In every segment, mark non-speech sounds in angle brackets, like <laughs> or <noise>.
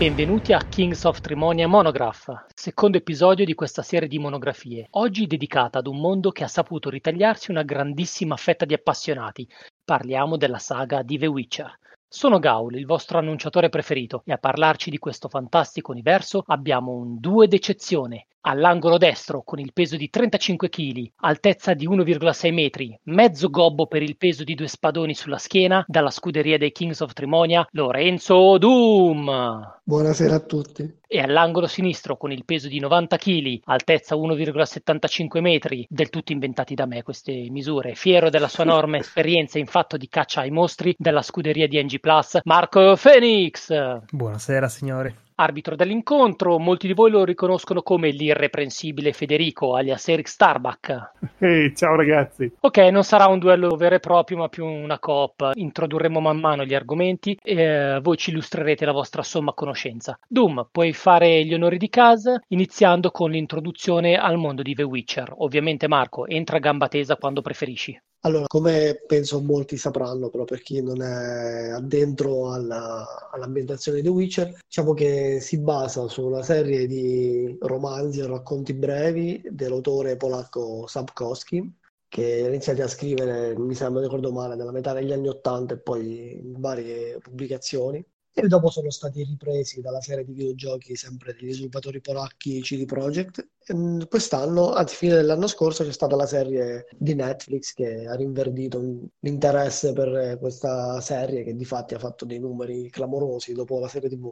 Benvenuti a Kings of Trimonia Monograph, secondo episodio di questa serie di monografie, oggi dedicata ad un mondo che ha saputo ritagliarsi una grandissima fetta di appassionati. Parliamo della saga di The Witcher. Sono Gaul, il vostro annunciatore preferito, e a parlarci di questo fantastico universo abbiamo un due d'eccezione. All'angolo destro, con il peso di 35 kg, altezza di 1,6 metri, mezzo gobbo per il peso di due spadoni sulla schiena, dalla scuderia dei Kings of Trimonia, Lorenzo Doom. Buonasera a tutti. E all'angolo sinistro, con il peso di 90 kg, altezza 1,75 metri, del tutto inventati da me queste misure, fiero della sua enorme <laughs> esperienza in fatto di caccia ai mostri della scuderia di NG Plus, Marco Phoenix. Buonasera signori arbitro dell'incontro. Molti di voi lo riconoscono come l'irreprensibile Federico, alias Eric Starbuck. <laughs> Ehi, ciao ragazzi. Ok, non sarà un duello vero e proprio, ma più una coop. Introdurremo man mano gli argomenti e eh, voi ci illustrerete la vostra somma conoscenza. Doom, puoi fare gli onori di casa iniziando con l'introduzione al mondo di The Witcher. Ovviamente Marco, entra a gamba tesa quando preferisci. Allora, come penso molti sapranno, però per chi non è addentro alla, all'ambientazione di Witcher, diciamo che si basa su una serie di romanzi e racconti brevi dell'autore polacco Sapkowski, che ha iniziato a scrivere, mi sembra, ricordo male, nella metà degli anni Ottanta e poi in varie pubblicazioni e dopo sono stati ripresi dalla serie di videogiochi sempre degli sviluppatori polacchi CD Projekt. E quest'anno, anzi fine dell'anno scorso, c'è stata la serie di Netflix che ha rinverdito l'interesse per questa serie che di fatti ha fatto dei numeri clamorosi dopo la serie TV.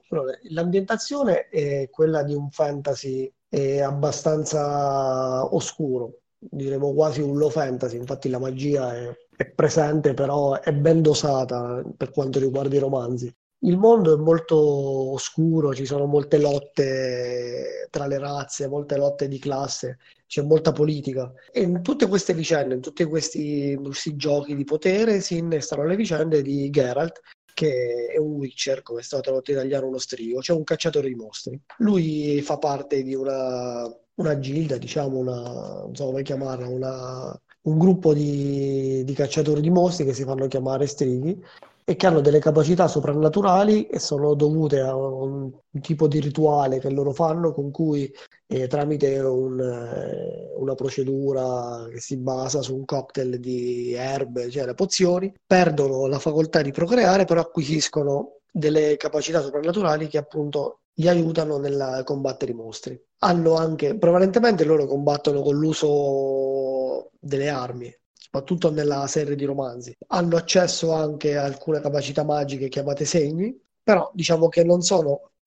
L'ambientazione è quella di un fantasy abbastanza oscuro, diremo quasi un low fantasy, infatti la magia è, è presente, però è ben dosata per quanto riguarda i romanzi. Il mondo è molto oscuro, ci sono molte lotte tra le razze, molte lotte di classe, c'è molta politica. E in tutte queste vicende, in tutti questi, questi giochi di potere si innestano le vicende di Geralt, che è un Witcher, come è stato tradotto in italiano uno strigo, cioè un cacciatore di mostri. Lui fa parte di una, una gilda, diciamo, una, non so come chiamarla, una, un gruppo di, di, cacciatori di mostri che si fanno chiamare strighi e che hanno delle capacità soprannaturali e sono dovute a un, tipo di rituale che loro fanno con cui eh, tramite un, eh, una procedura che si basa su un cocktail di erbe, cioè le pozioni, perdono la facoltà di procreare, però acquisiscono delle capacità soprannaturali che appunto gli aiutano nel combattere i mostri. Hanno anche, prevalentemente loro combattono con l'uso delle armi, soprattutto nella serie di romanzi. Hanno accesso anche a alcune capacità magiche chiamate segni, però diciamo che non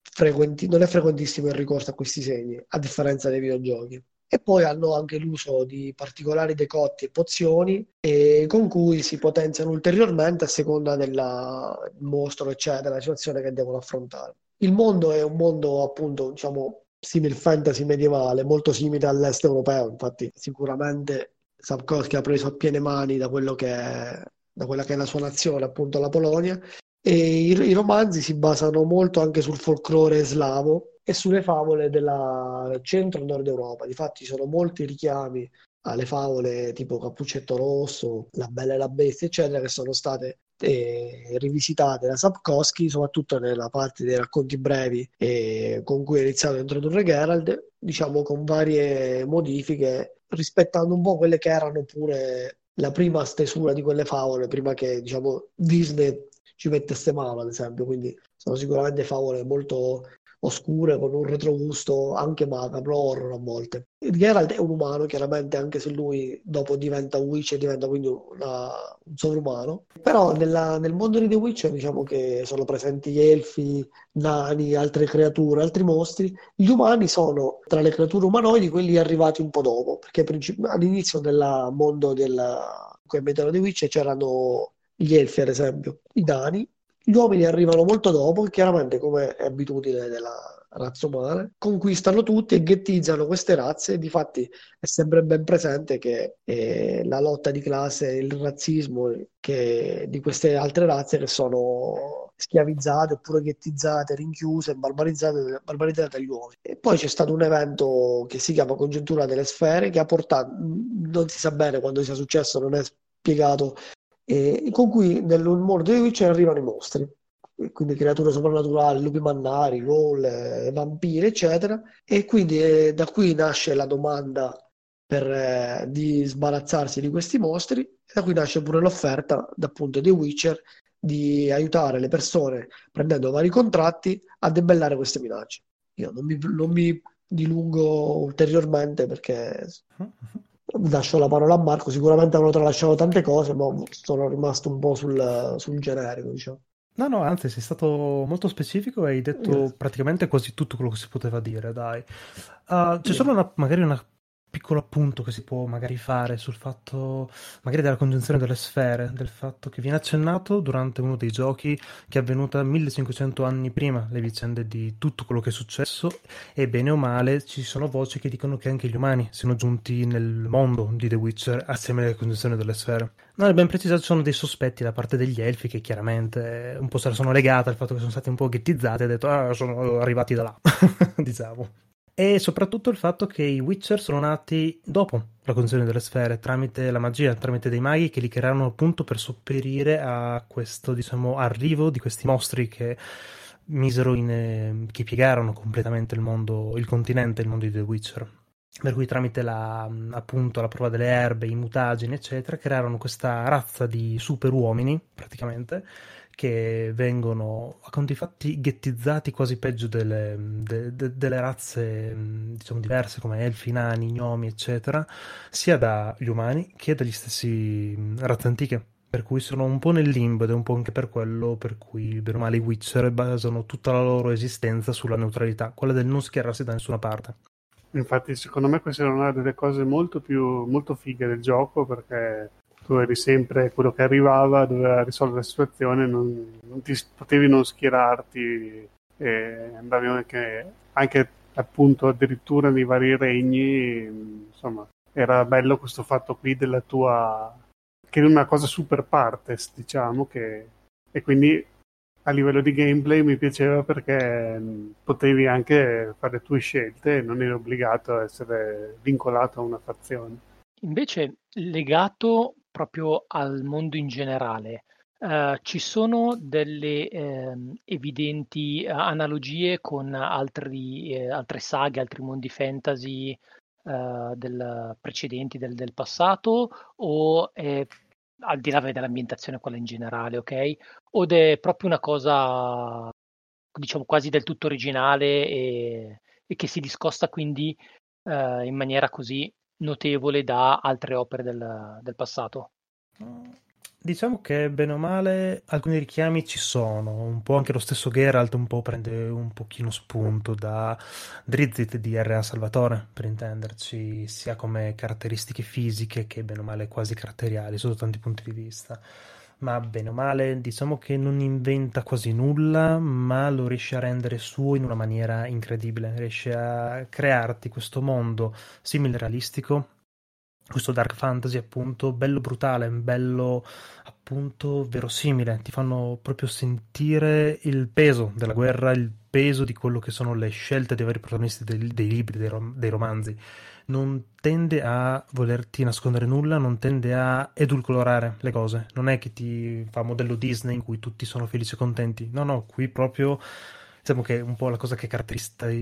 frequenti, non è frequentissimo il ricorso a questi segni, a differenza dei videogiochi. E poi hanno anche l'uso di particolari decotti e pozioni e con cui si potenziano ulteriormente a seconda del mostro, eccetera, della situazione che devono affrontare. Il mondo è un mondo appunto, diciamo, simile fantasy medievale, molto simile all'est europeo, infatti sicuramente Sapkowski ha preso a piene mani da, che è, da quella che è la sua nazione, appunto la Polonia, e i, i romanzi si basano molto anche sul folklore slavo e sulle favole del centro-nord Europa. Difatti ci sono molti richiami alle favole tipo Cappuccetto Rosso, La Bella e la Bestia, eccetera, che sono state eh, rivisitate da Sapkowski, soprattutto nella parte dei racconti brevi eh, con cui ha iniziato a introdurre Gerald, diciamo con varie modifiche rispettando un po' quelle che erano pure la prima stesura di quelle favole, prima che diciamo, Disney ci mettesse mano, ad esempio. Quindi sono sicuramente favole molto oscure, con un retrogusto anche macabro, horror a volte. Geralt è un umano, chiaramente, anche se lui dopo diventa un Witcher, diventa quindi una, un sovrumano. Però nella, nel mondo di The Witcher diciamo che sono presenti elfi, nani, altre creature, altri mostri. Gli umani sono tra le creature umanoidi quelli arrivati un po' dopo, perché all'inizio del mondo del come mettono The Witcher c'erano gli elfi, ad esempio, i nani, gli uomini arrivano molto dopo, chiaramente come è abitudine della razza umana, conquistano tutti e ghettizzano queste razze. Difatti è sempre ben presente che eh, la lotta di classe, il razzismo che, di queste altre razze che sono schiavizzate oppure ghettizzate, rinchiuse, barbarizzate, barbarizzate dagli uomini. E poi c'è stato un evento che si chiama Congiuntura delle Sfere che ha portato, non si sa bene quando sia successo, non è spiegato e con cui nel mondo dei Witcher arrivano i mostri. quindi creature soprannaturali, lupi mannari, ghoul, vampiri, eccetera. E quindi eh, da qui nasce la domanda per, eh, di sbarazzarsi di questi mostri, e da qui nasce pure l'offerta, appunto, di Witcher di aiutare le persone prendendo vari contratti a debellare queste minacce. Io non mi, non mi dilungo ulteriormente perché <laughs> lascio la parola a Marco. Sicuramente avrò tralasciato tante cose, ma sono rimasto un po' sul, sul generico, diciamo. No, no, anzi, sei stato molto specifico e hai detto yes. praticamente quasi tutto quello che si poteva dire, dai. Uh, c'è yes. solo una, magari una piccolo appunto che si può magari fare sul fatto, magari della congiunzione delle sfere, del fatto che viene accennato durante uno dei giochi che è avvenuta 1500 anni prima le vicende di tutto quello che è successo e bene o male ci sono voci che dicono che anche gli umani siano giunti nel mondo di The Witcher assieme alle congiunzioni delle sfere. No, è ben precisato ci sono dei sospetti da parte degli elfi che chiaramente un po' se la sono legata al fatto che sono stati un po' ghettizzati e detto ah sono arrivati da là, <laughs> diciamo e soprattutto il fatto che i Witcher sono nati dopo la condizione delle sfere, tramite la magia, tramite dei maghi che li crearono appunto per sopperire a questo, diciamo, arrivo di questi mostri che misero in, eh, che piegarono completamente il mondo, il continente, il mondo di The Witcher. Per cui tramite la, appunto, la prova delle erbe, i mutageni, eccetera, crearono questa razza di super uomini, praticamente, che vengono a conti fatti ghettizzati quasi peggio delle, de, de, delle razze diciamo diverse come elfi, nani, gnomi eccetera sia dagli umani che dagli stessi razze antiche per cui sono un po' nel limbo ed è un po' anche per quello per cui bene o male i Witcher basano tutta la loro esistenza sulla neutralità, quella del non schierarsi da nessuna parte. Infatti, secondo me queste erano una delle cose molto più molto fighe del gioco perché tu eri sempre quello che arrivava, doveva risolvere la situazione, non, non ti, potevi non schierarti e andavi anche, anche appunto addirittura nei vari regni, insomma, era bello questo fatto qui della tua che è una cosa super partes, diciamo, che e quindi a livello di gameplay mi piaceva perché potevi anche fare le tue scelte e non eri obbligato a essere vincolato a una fazione. Invece, legato proprio al mondo in generale, eh, ci sono delle eh, evidenti eh, analogie con altri, eh, altre saghe, altri mondi fantasy eh, del, precedenti del, del passato o è al di là dell'ambientazione quella in generale, ok? O è proprio una cosa diciamo quasi del tutto originale e, e che si discosta quindi eh, in maniera così notevole da altre opere del, del passato? Diciamo che bene o male alcuni richiami ci sono, un po' anche lo stesso Geralt un po' prende un pochino spunto da Drizzt di R.A. Salvatore, per intenderci, sia come caratteristiche fisiche che bene o male quasi caratteriali sotto tanti punti di vista. Ma bene o male, diciamo che non inventa quasi nulla, ma lo riesce a rendere suo in una maniera incredibile, riesce a crearti questo mondo simile realistico questo dark fantasy appunto bello brutale, bello appunto verosimile, ti fanno proprio sentire il peso della guerra, il peso di quello che sono le scelte dei vari protagonisti dei, dei libri, dei, rom- dei, romanzi. Non tende a volerti nascondere nulla, non tende a edulcorare le cose, non è che ti fa modello Disney in cui tutti sono felici e contenti, no, no, qui proprio diciamo che è un po' la cosa che,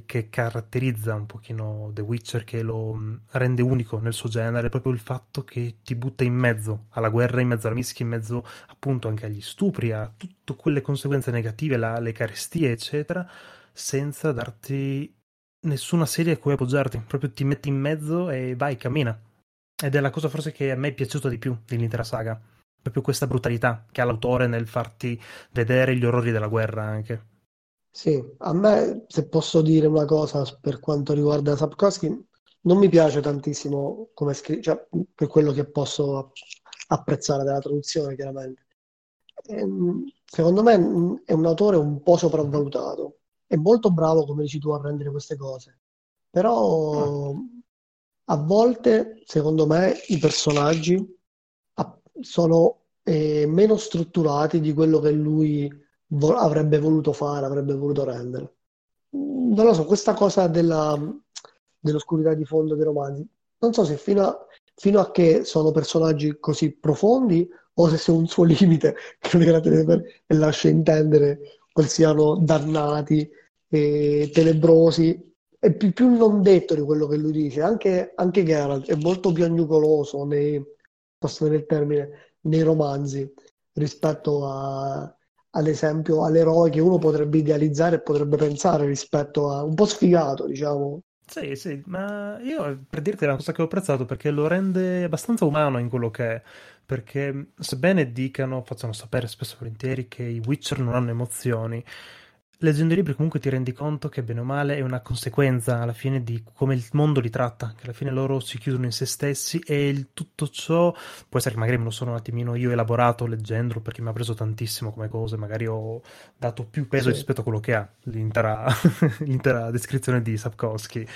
che caratterizza un pochino The Witcher, che lo mm, rende unico nel suo genere, è proprio il fatto che ti butta in mezzo alla guerra, in mezzo alla mischia, in mezzo appunto anche agli stupri, a tutte quelle conseguenze negative, la, le carestie, eccetera, senza darti nessuna serie a cui appoggiarti, proprio ti metti in mezzo e vai, cammina. Ed è la cosa forse che a me è piaciuta di più dell'intera saga. Proprio questa brutalità che ha l'autore nel farti vedere gli orrori della guerra anche. Sì, a me, se posso dire una cosa per quanto riguarda Sapkowski, non mi piace tantissimo come scritto, cioè, per quello che posso apprezzare della traduzione, chiaramente. Ehm, secondo me è un autore un po' sopravvalutato. È molto bravo, come dici tu, a rendere queste cose. Però a volte, secondo me, i personaggi sono eh, meno strutturati di quello che lui vo- avrebbe voluto fare, avrebbe voluto rendere. Non lo so, questa cosa della, dell'oscurità di fondo dei romanzi, non so se fino a, fino a che sono personaggi così profondi o se c'è un suo <laughs> limite che non e lascia intendere quali siano dannati, e tenebrosi, è più, più, non detto di quello che lui dice. Anche, anche Geralt è molto più agnucoloso nei, posso dire il termine, nei romanzi rispetto a, ad esempio all'eroe che uno potrebbe idealizzare e potrebbe pensare rispetto a un po' sfigato, diciamo. Sì, sì, ma io per dirti una cosa che ho apprezzato perché lo rende abbastanza umano in quello che è. Perché sebbene dicano, facciano sapere spesso e volentieri che i Witcher non hanno emozioni, leggendo i libri comunque ti rendi conto che bene o male è una conseguenza alla fine di come il mondo li tratta, che alla fine loro si chiudono in se stessi e il tutto ciò può essere che magari me lo sono un attimino io elaborato leggendolo perché mi ha preso tantissimo come cose, magari ho dato più peso sì. rispetto a quello che ha l'intera, <laughs> l'intera descrizione di Sapkowski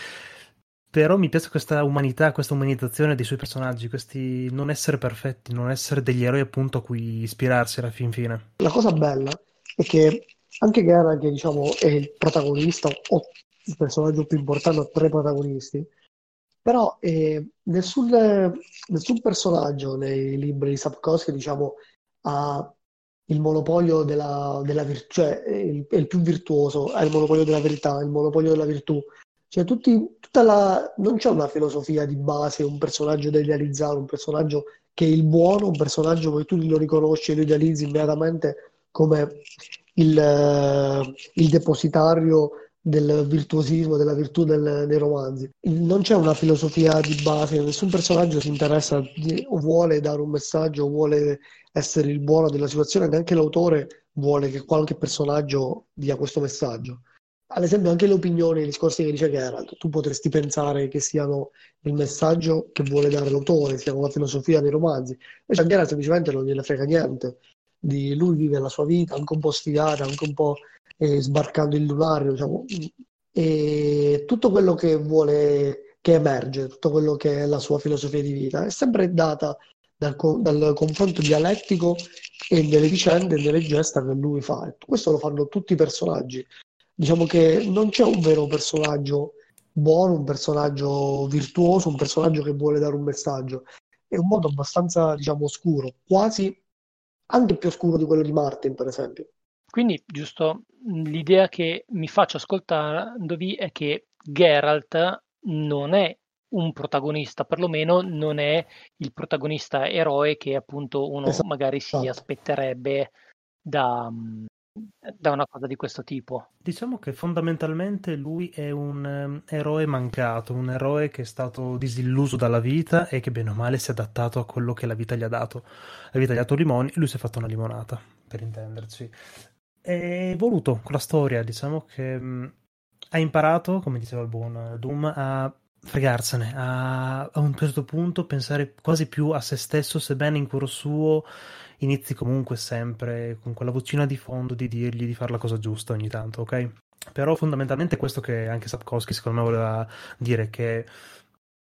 però mi piace questa umanità, questa umanizzazione dei suoi personaggi, questi non essere perfetti, non essere degli eroi appunto a cui ispirarsi alla fin fine. La cosa bella è che anche Gara, che diciamo è il protagonista o il personaggio più importante ha tre protagonisti, però eh, nessun, nessun, personaggio nei libri di Sapkowski diciamo, ha il monopolio della, della virtù, cioè è il, è il, più virtuoso, ha il monopolio della verità, il monopolio della virtù. Cioè, tutti, tutta la, non c'è una filosofia di base, un personaggio da idealizzare, un personaggio che è il buono, un personaggio che tu lo riconosci e lo idealizzi immediatamente come il, eh, il depositario del virtuosismo, della virtù del, dei romanzi. Non c'è una filosofia di base, nessun personaggio si interessa o vuole dare un messaggio, o vuole essere il buono della situazione, neanche l'autore vuole che qualche personaggio dia questo messaggio. Ad esempio, anche le opinioni, i discorsi che dice Geralt, tu potresti pensare che siano il messaggio che vuole dare l'autore, siano la filosofia dei romanzi. Invece a Geralt semplicemente non gliene frega niente di lui vive la sua vita anche un po' sfigata, anche un po' eh, sbarcando il lunario, diciamo, e tutto quello che vuole, che emerge, tutto quello che è la sua filosofia di vita, è sempre data dal, dal confronto dialettico e nelle vicende e nelle gesta che lui fa. Questo lo fanno tutti i personaggi. Diciamo che non c'è un vero personaggio buono, un personaggio virtuoso, un personaggio che vuole dare un messaggio. È un mondo abbastanza, diciamo, oscuro, quasi anche più oscuro di quello di Martin, per esempio. Quindi, giusto, l'idea che mi faccio ascoltandovi è che Geralt non è un protagonista, perlomeno non è il protagonista eroe che appunto uno esatto. magari si aspetterebbe da, da una cosa di questo tipo. Diciamo che fondamentalmente lui è un um, eroe mancato, un eroe che è stato disilluso dalla vita e che bene o male si è adattato a quello che la vita gli ha dato. La vita gli ha dato limoni e lui si è fatto una limonata, per intenderci. È voluto con la storia, diciamo che um, ha imparato, come diceva il buon Doom, a fregarsene, a, a un certo punto pensare quasi più a se stesso, sebbene in cuore suo inizi comunque sempre con quella vocina di fondo di dirgli di fare la cosa giusta ogni tanto, ok? Però fondamentalmente questo che anche Sapkowski secondo me voleva dire che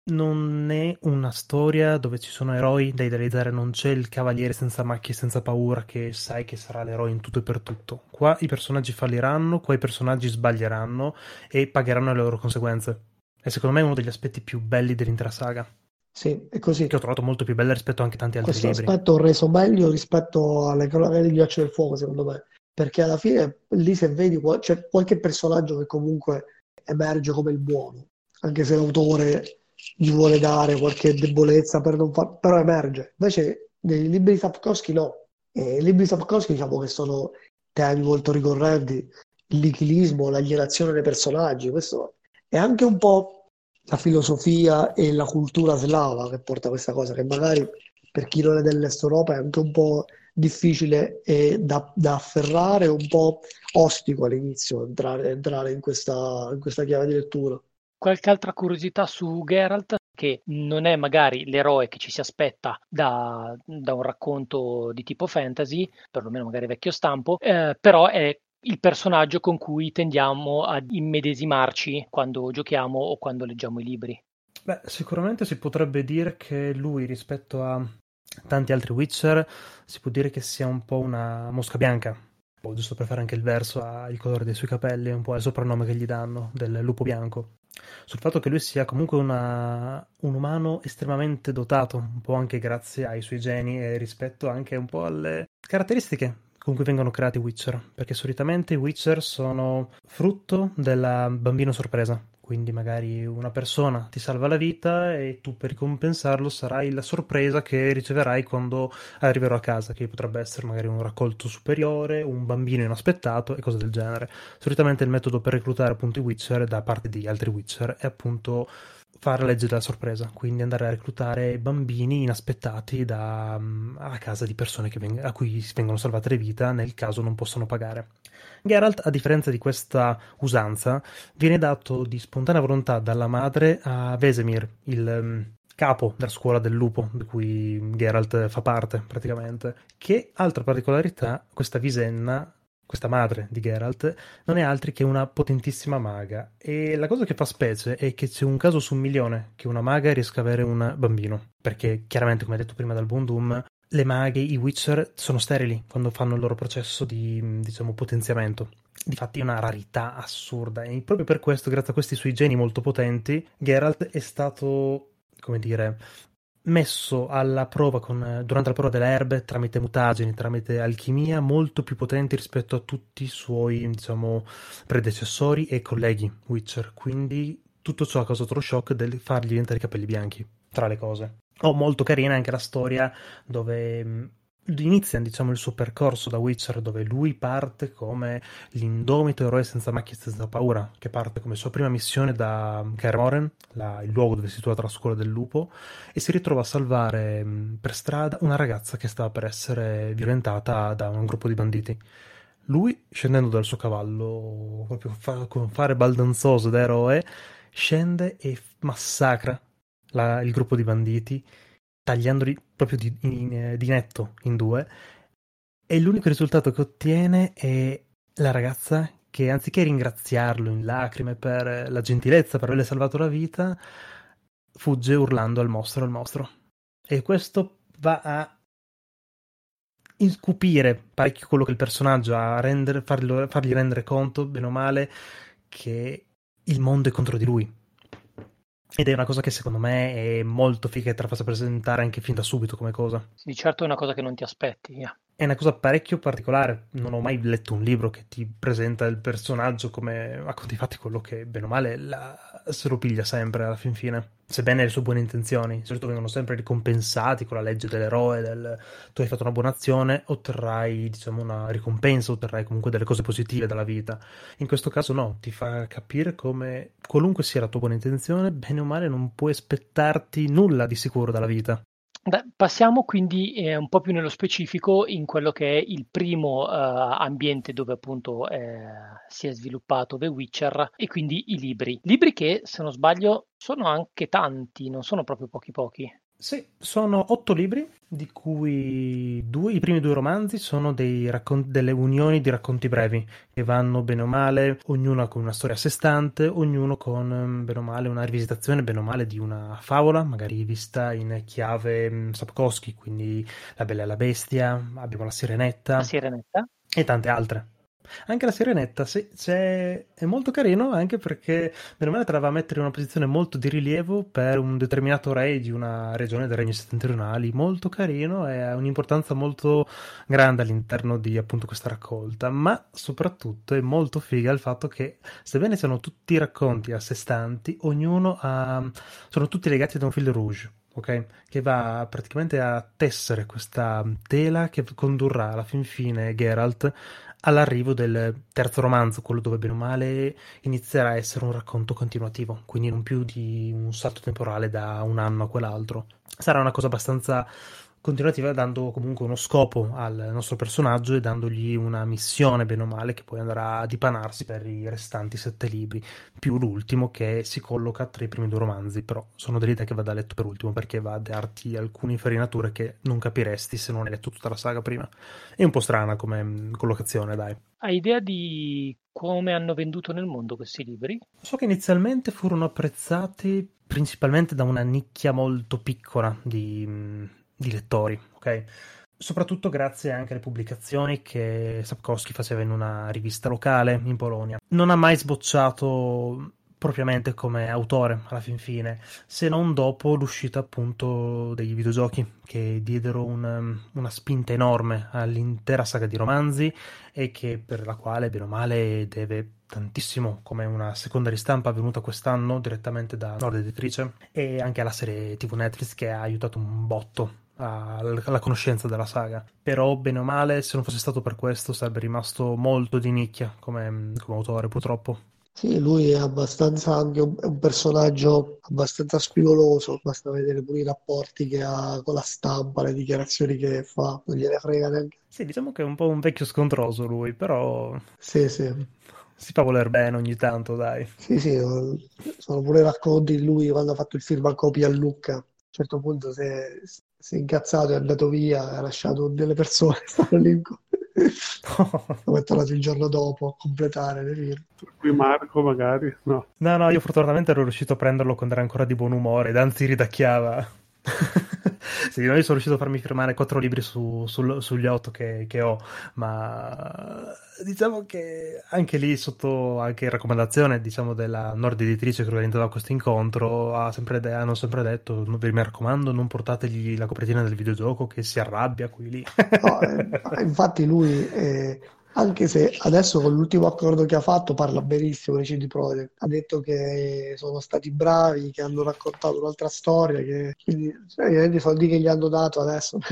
non è una storia dove ci sono eroi da idealizzare, non c'è il cavaliere senza macchie, senza paura che sai che sarà l'eroe in tutto e per tutto. Qua i personaggi falliranno, qua i personaggi sbaglieranno e pagheranno le loro conseguenze. E secondo me è uno degli aspetti più belli dell'intera saga. Sì, è così. Che ho trovato molto più bella rispetto anche a tanti altri Questo libri. aspetto ho reso meglio rispetto alle cronache di Ghiaccio del Fuoco, secondo me. Perché alla fine lì se vedi c'è qualche personaggio che comunque emerge come il buono, anche se l'autore gli vuole dare qualche debolezza per non far... però emerge. Invece nei libri di Sapkowski no. E I libri di Sapkowski diciamo che sono temi molto ricorrenti, il nichilismo, l'alienazione dei personaggi, questo è anche un po' la filosofia e la cultura slava che porta questa cosa, che magari per chi non è dell'Est Europa è anche un po' difficile da, da afferrare, un po' ostico all'inizio entrare, entrare in, questa, in questa chiave di lettura. Qualche altra curiosità su Geralt? che non è magari l'eroe che ci si aspetta da, da, un racconto di tipo fantasy, perlomeno magari vecchio stampo, eh, però è il personaggio con cui tendiamo ad immedesimarci quando giochiamo o quando leggiamo i libri. Beh, sicuramente si potrebbe dire che lui rispetto a tanti altri Witcher si può dire che sia un po' una mosca bianca. O giusto per fare anche il verso al colore dei suoi capelli, un po' il soprannome che gli danno del lupo bianco. Sul fatto che lui sia comunque una, un umano estremamente dotato, un po' anche grazie ai suoi geni e rispetto anche un po' alle caratteristiche con cui vengono creati Witcher, perché solitamente i Witcher sono frutto della bambino sorpresa. Quindi magari una persona ti salva la vita e tu per ricompensarlo sarai la sorpresa che riceverai quando arriverò a casa, che potrebbe essere magari un raccolto superiore, un bambino inaspettato e cose del genere. Solitamente il metodo per reclutare appunto i Witcher da parte di altri Witcher è appunto fare la legge della sorpresa, quindi andare a reclutare bambini inaspettati da, um, a casa di persone veng- a cui vengono salvate le vite nel caso non possano pagare. Geralt, a differenza di questa usanza, viene dato di spontanea volontà dalla madre a Vesemir, il um, capo della scuola del lupo, di cui Geralt fa parte praticamente. Che altra particolarità, questa Visenna questa madre di Geralt, non è altri che una potentissima maga. E la cosa che fa specie è che c'è un caso su un milione che una maga riesca ad avere un bambino. Perché chiaramente, come detto prima dal Buon Doom, le maghe, i Witcher, sono sterili quando fanno il loro processo di, diciamo, potenziamento. Difatti è una rarità assurda e proprio per questo, grazie a questi suoi geni molto potenti, Geralt è stato, come dire, messo alla prova con, durante la prova delle erbe tramite mutageni, tramite alchimia molto più potenti rispetto a tutti i suoi diciamo, predecessori e colleghi Witcher. Quindi tutto ciò ha causato lo shock del fargli diventare i capelli bianchi, tra le cose. Oh, molto carina anche la storia dove inizia diciamo, il suo percorso da Witcher dove lui parte come l'indomito eroe senza macchie e senza paura che parte come sua prima missione da Kermoren il luogo dove è situata la scuola del lupo e si ritrova a salvare per strada una ragazza che stava per essere violentata da un gruppo di banditi. Lui scendendo dal suo cavallo proprio fa, con fare baldanzoso da eroe scende e massacra la, il gruppo di banditi tagliandoli proprio di, in, di netto in due. E l'unico risultato che ottiene è la ragazza che anziché ringraziarlo in lacrime per la gentilezza, per averle salvato la vita, fugge urlando al mostro, al mostro. E questo va a incupire parecchio quello che il personaggio ha, a rendere, farlo, fargli rendere conto, bene o male, che il mondo è contro di lui. Ed è una cosa che secondo me è molto figa e te la faccio presentare anche fin da subito come cosa. Di certo è una cosa che non ti aspetti. Yeah. È una cosa parecchio particolare. Non ho mai letto un libro che ti presenta il personaggio come a conti fatti quello che, bene o male, la... se lo piglia sempre alla fin fine sebbene le sue buone intenzioni, di solito vengono sempre ricompensati con la legge dell'eroe, del tu hai fatto una buona azione, otterrai diciamo una ricompensa, otterrai comunque delle cose positive dalla vita. In questo caso no, ti fa capire come qualunque sia la tua buona intenzione, bene o male non puoi aspettarti nulla di sicuro dalla vita. Passiamo quindi eh, un po' più nello specifico in quello che è il primo uh, ambiente dove appunto eh, si è sviluppato The Witcher e quindi i libri. Libri che, se non sbaglio, sono anche tanti, non sono proprio pochi pochi. Sì, sono otto libri, di cui due, i primi due romanzi sono raccon- delle unioni di racconti brevi, che vanno bene o male, ognuno con una storia a sé stante, ognuno con mm, bene o male una rivisitazione bene o male di una favola, magari vista in chiave mm, Sapkowski, quindi La Bella e la Bestia, abbiamo La Sirenetta. La Sirenetta. E tante altre. Anche la Sirenetta sì, è molto carino anche perché meno male te la va a mettere in una posizione molto di rilievo per un determinato re di una regione dei regni settentrionali, molto carino e ha un'importanza molto grande all'interno di appunto questa raccolta, ma soprattutto è molto figa il fatto che sebbene siano tutti racconti a sé stanti, ognuno ha, sono tutti legati da un fil rouge. Okay? che va praticamente a tessere questa tela che condurrà alla fin fine Geralt all'arrivo del terzo romanzo, quello dove bene o male inizierà a essere un racconto continuativo, quindi non più di un salto temporale da un anno a quell'altro. Sarà una cosa abbastanza continuativa dando comunque uno scopo al nostro personaggio e dandogli una missione bene o male che poi andrà a dipanarsi per i restanti sette libri più l'ultimo che si colloca tra i primi due romanzi. Però sono dell'idea che vada letto per ultimo perché va a darti alcune infarinature che non capiresti se non hai letto tutta la saga prima. È un po' strana come mm, collocazione dai. Hai idea di come hanno venduto nel mondo questi libri? So che inizialmente furono apprezzati principalmente da una nicchia molto piccola di mm, di lettori, ok? Soprattutto grazie anche alle pubblicazioni che Sapkowski faceva in una rivista locale in Polonia. Non ha mai sbocciato propriamente come autore alla fin fine, se non dopo l'uscita appunto dei videogiochi che diedero un, una spinta enorme all'intera saga di romanzi e che per la quale bene o male deve tantissimo come una seconda ristampa avvenuta quest'anno direttamente da Nord Editrice e anche alla serie TV Netflix che ha aiutato un botto alla conoscenza della saga. Però, bene o male, se non fosse stato per questo, sarebbe rimasto molto di nicchia come, come autore, purtroppo. Sì, lui è abbastanza anche un, un, personaggio abbastanza spigoloso, basta vedere pure i rapporti che ha con la stampa, le dichiarazioni che fa, non gliene frega neanche. Sì, diciamo che è un po' un vecchio scontroso lui, però... Sì, sì. Si fa voler bene ogni tanto, dai. Sì, sì, sono pure racconti di lui quando ha fatto il film a copia a Lucca. A un certo punto si è, incazzato, è andato via, ha lasciato delle persone <laughs> stanno lì <laughs> Lo è tornato il giorno dopo a completare le firme. Cui Marco magari, no. No, no, io fortunatamente ero riuscito a prenderlo quando era ancora di buon umore ed anzi ridacchiava. <laughs> sì, io sono riuscito a farmi firmare quattro libri su, su, sugli otto che, che, ho, ma diciamo che anche lì sotto anche raccomandazione diciamo, della Nord Editrice che organizzava questo incontro ha sempre de- hanno sempre detto vi mi raccomando non portategli la copertina del videogioco che si arrabbia qui lì. no, eh, <laughs> infatti lui eh, anche se adesso con l'ultimo accordo che ha fatto parla benissimo di CD Projekt, ha detto che sono stati bravi, che hanno raccontato un'altra storia, che quindi cioè, i soldi che gli hanno dato adesso. <laughs>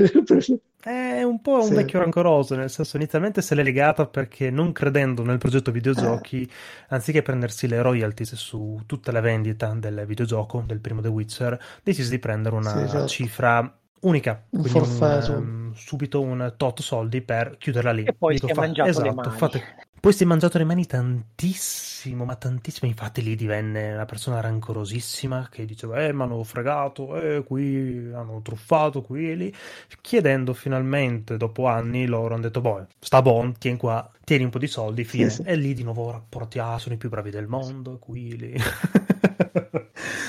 È un po' un sì. vecchio rancoroso, nel senso inizialmente se l'è legata perché non credendo nel progetto videogiochi, eh. anziché prendersi le royalties su tutta la vendita del videogioco, del primo The Witcher, decise di prendere una sì, certo. cifra unica, un un, um, subito un tot soldi per chiuderla lì. E poi Dico, si è fa... mangiato esatto, le mani. Fate... Poi si è mangiato le mani tantissimo, ma tantissimo. Infatti lì divenne una persona rancorosissima che diceva, eh, mi hanno fregato, eh, qui hanno truffato, qui e lì. Chiedendo finalmente, dopo anni, loro hanno detto, boh, sta buon, tieni qua, tieni un po' di soldi, fine. Sì, sì. E lì di nuovo rapporti, ah, sono i più bravi del mondo, qui, lì. <laughs>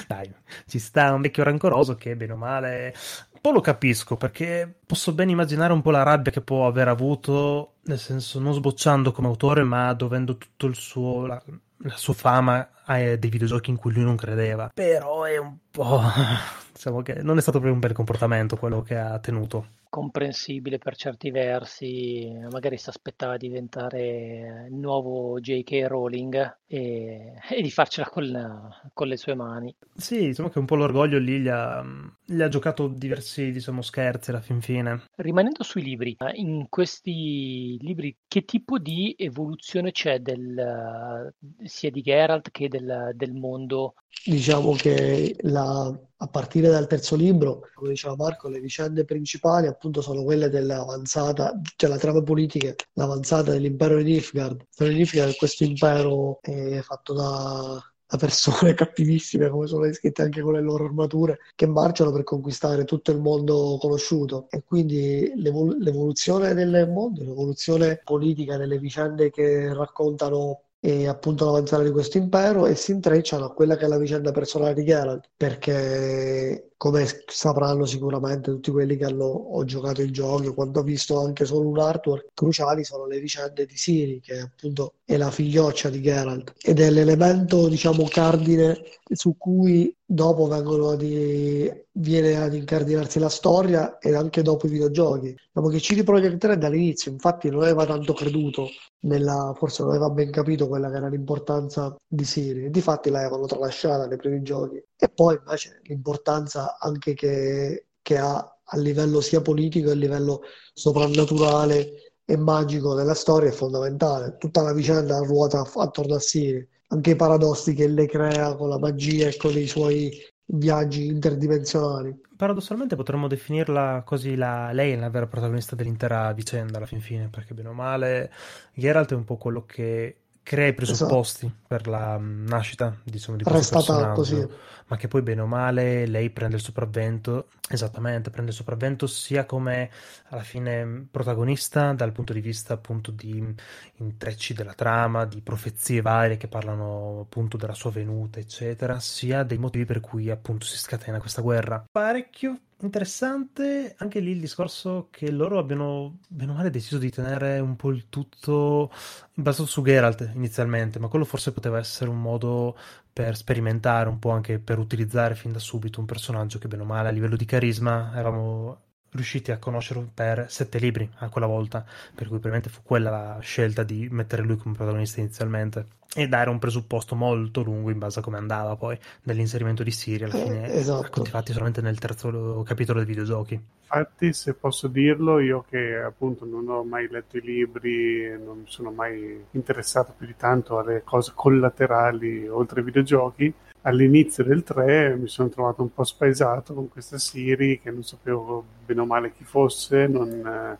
Dai, ci sta un vecchio rancoroso che bene o male un po' lo capisco perché posso ben immaginare un po' la rabbia che può aver avuto, nel senso non sbocciando come autore, ma dovendo tutto il suo la, la sua fama a dei videogiochi in cui lui non credeva. Però è un po' <laughs> diciamo che non è stato proprio un bel comportamento quello che ha tenuto comprensibile per certi versi, magari si aspettava di diventare il nuovo J.K. Rowling e, <laughs> e di farcela con, con, le sue mani. Sì, diciamo che un po' l'orgoglio lì gli ha, gli ha giocato diversi diciamo, scherzi alla fin fine. Rimanendo sui libri, in questi libri che tipo di evoluzione c'è del, sia di Geralt che del, del mondo Diciamo che la, a partire dal terzo libro, come diceva Marco, le vicende principali appunto sono quelle dell'avanzata, cioè la trama politica, l'avanzata dell'impero di Nilfgaard. Nilfgaard è questo impero è fatto da, da persone <laughs> cattivissime, come sono descritte anche con le loro armature, che marciano per conquistare tutto il mondo conosciuto. E quindi l'evol- l'evoluzione del mondo, l'evoluzione politica delle vicende che raccontano e appunto l'avanzare di questo impero e si intrecciano a quella che è la vicenda personale di Geralt perché come sapranno sicuramente tutti quelli che hanno giocato i giochi quando ho visto anche solo un artwork cruciali sono le vicende di Siri che appunto è la figlioccia di Geralt. Ed è l'elemento diciamo cardine su cui dopo vengono di, viene ad incardinarsi la storia e anche dopo i videogiochi. Diciamo che CD Projekt Red dall'inizio infatti non aveva tanto creduto nella, forse non aveva ben capito quella che era l'importanza di Siri. E di fatti l'avevano tralasciata nei primi giochi e poi invece l'importanza anche che, che ha a livello sia politico che a livello soprannaturale e magico della storia è fondamentale. Tutta la vicenda ruota attorno a Siri, anche i paradossi che le crea con la magia e con i suoi viaggi interdimensionali. Paradossalmente potremmo definirla così la, lei è la vera protagonista dell'intera vicenda alla fin fine, perché bene o male Geralt è un po' quello che crea i presupposti esatto. per la mm, nascita diciamo, di questo personaggio, così. ma che poi bene o male lei prende il sopravvento, esattamente, prende il sopravvento sia come alla fine protagonista dal punto di vista appunto di intrecci della trama, di profezie varie che parlano appunto della sua venuta, eccetera, sia dei motivi per cui appunto si scatena questa guerra. Parecchio interessante anche lì il discorso che loro abbiano bene o male deciso di tenere un po' il tutto basato su Geralt inizialmente, ma quello forse poteva essere un modo per sperimentare un po' anche per utilizzare fin da subito un personaggio che bene o male a livello di carisma eravamo riusciti a conoscerlo per sette libri a quella volta, per cui probabilmente fu quella la scelta di mettere lui come protagonista inizialmente e dare un presupposto molto lungo in base a come andava poi nell'inserimento di Siri alla eh, fine eh, esatto. racconti fatti solamente nel terzo capitolo dei videogiochi infatti se posso dirlo io che appunto non ho mai letto i libri non sono mai interessato più di tanto alle cose collaterali oltre ai videogiochi all'inizio del 3 mi sono trovato un po' spaesato con questa Siri che non sapevo bene o male chi fosse, non, eh,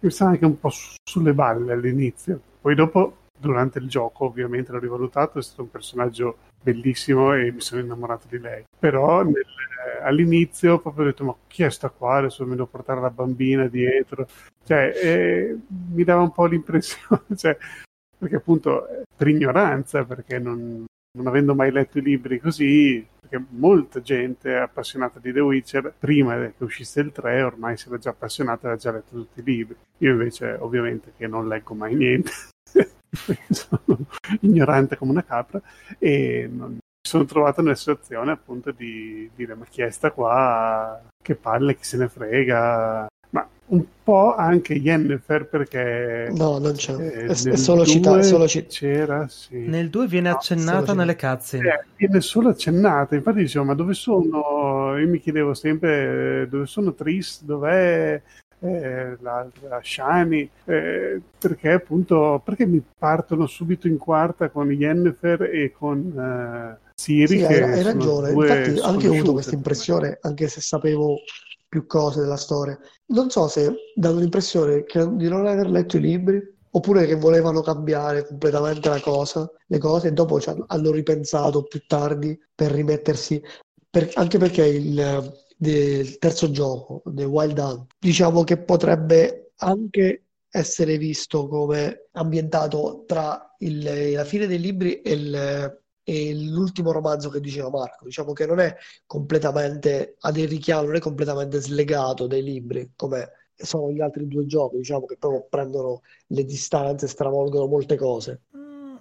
mi stava anche un po' su, sulle balle all'inizio. Poi dopo, durante il gioco, ovviamente l'ho rivalutato, è stato un personaggio bellissimo e mi sono innamorato di lei. Però nel, eh, all'inizio proprio detto ma chi è sta qua? Adesso mi devo portare la bambina dietro. Cioè, eh, mi dava un po' l'impressione, <laughs> cioè, perché appunto per ignoranza, perché non, non avendo mai letto i libri così, perché molta gente appassionata di The Witcher, prima che uscisse il 3 ormai si era già appassionata e aveva già letto tutti i libri. Io invece ovviamente che non leggo mai niente, <laughs> sono ignorante come una capra e non, mi sono trovato nella situazione appunto di dire ma chi è sta qua, che palle, chi se ne frega, un po' anche Yennefer perché no non c'è. eh, è, è solo citato solo c'era sì. nel 2 viene accennata no, nelle cazze. Eh, viene solo accennata. Infatti dicevo ma dove sono? Io mi chiedevo sempre dove sono Tris? Dov'è eh, la, la Shani? Eh, perché appunto perché mi partono subito in quarta con Yennefer e con eh, Siri sì, hai, hai ragione. infatti anche ho avuto questa impressione anche se sapevo più cose della storia. Non so se danno l'impressione che, di non aver letto i libri oppure che volevano cambiare completamente la cosa, le cose e dopo hanno ripensato più tardi per rimettersi, per, anche perché il, il terzo gioco, The Wild Hunt, diciamo che potrebbe anche essere visto come ambientato tra il, la fine dei libri e il, e l'ultimo romanzo che diceva Marco, diciamo che non è completamente ad Enrichiano, non è completamente slegato dai libri come sono gli altri due giochi, diciamo che proprio prendono le distanze, stravolgono molte cose. Mm,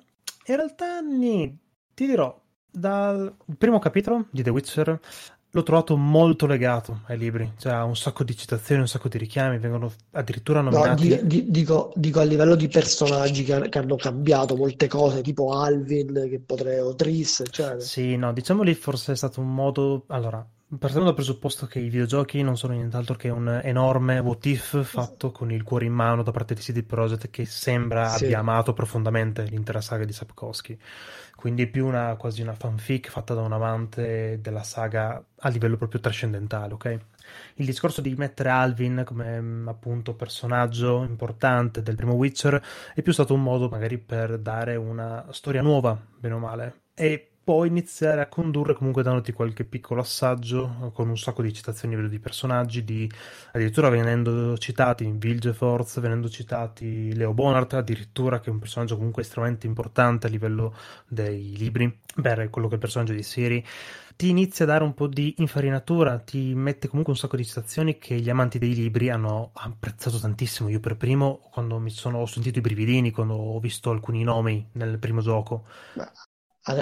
in realtà, nì, ti dirò, dal primo capitolo di The Witcher l'ho trovato molto legato ai libri, cioè ha un sacco di citazioni, un sacco di richiami, vengono addirittura nominati... No, di, di, dico, dico, a livello di personaggi che, che, hanno cambiato molte cose, tipo Alvin, che potrei, o Triss, eccetera. Sì, no, diciamo lì forse è stato un modo... Allora, Partiamo dal presupposto che i videogiochi non sono nient'altro che un enorme what if fatto con il cuore in mano da parte di CD Projekt che sembra sì. abbia amato profondamente l'intera saga di Sapkowski. Quindi è più una, quasi una fanfic fatta da un amante della saga a livello proprio trascendentale, ok? Il discorso di mettere Alvin come mm, appunto personaggio importante del primo Witcher è più stato un modo magari per dare una storia nuova, bene o male. E poi iniziare a condurre comunque dandoti qualche piccolo assaggio con un sacco di citazioni a livello di personaggi, di, addirittura venendo citati in Vilgefortz, venendo citati Leo Bonart, addirittura che è un personaggio comunque estremamente importante a livello dei libri, per quello che è il personaggio di Siri, ti inizia a dare un po' di infarinatura, ti mette comunque un sacco di citazioni che gli amanti dei libri hanno apprezzato tantissimo. Io per primo, quando mi sono ho sentito i brividini, quando ho visto alcuni nomi nel primo gioco,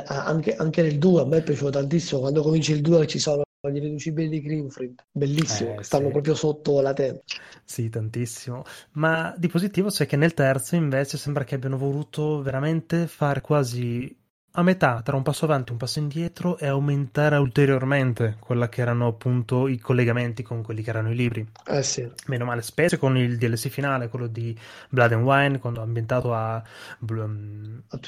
anche, anche, nel 2 a me è piaciuto tantissimo quando cominci il 2 ci sono gli irriducibili di Greenfried. Bellissimo eh, stanno sì. proprio sotto la tenda sì tantissimo. Ma di positivo c'è che nel terzo invece sembra che abbiano voluto veramente fare quasi a metà tra un passo avanti e un passo indietro e aumentare ulteriormente quella che erano appunto i collegamenti con quelli che erano i libri. Eh sì. Meno male, specie con il DLC finale, quello di Blood and Wine, quando ambientato a, um, a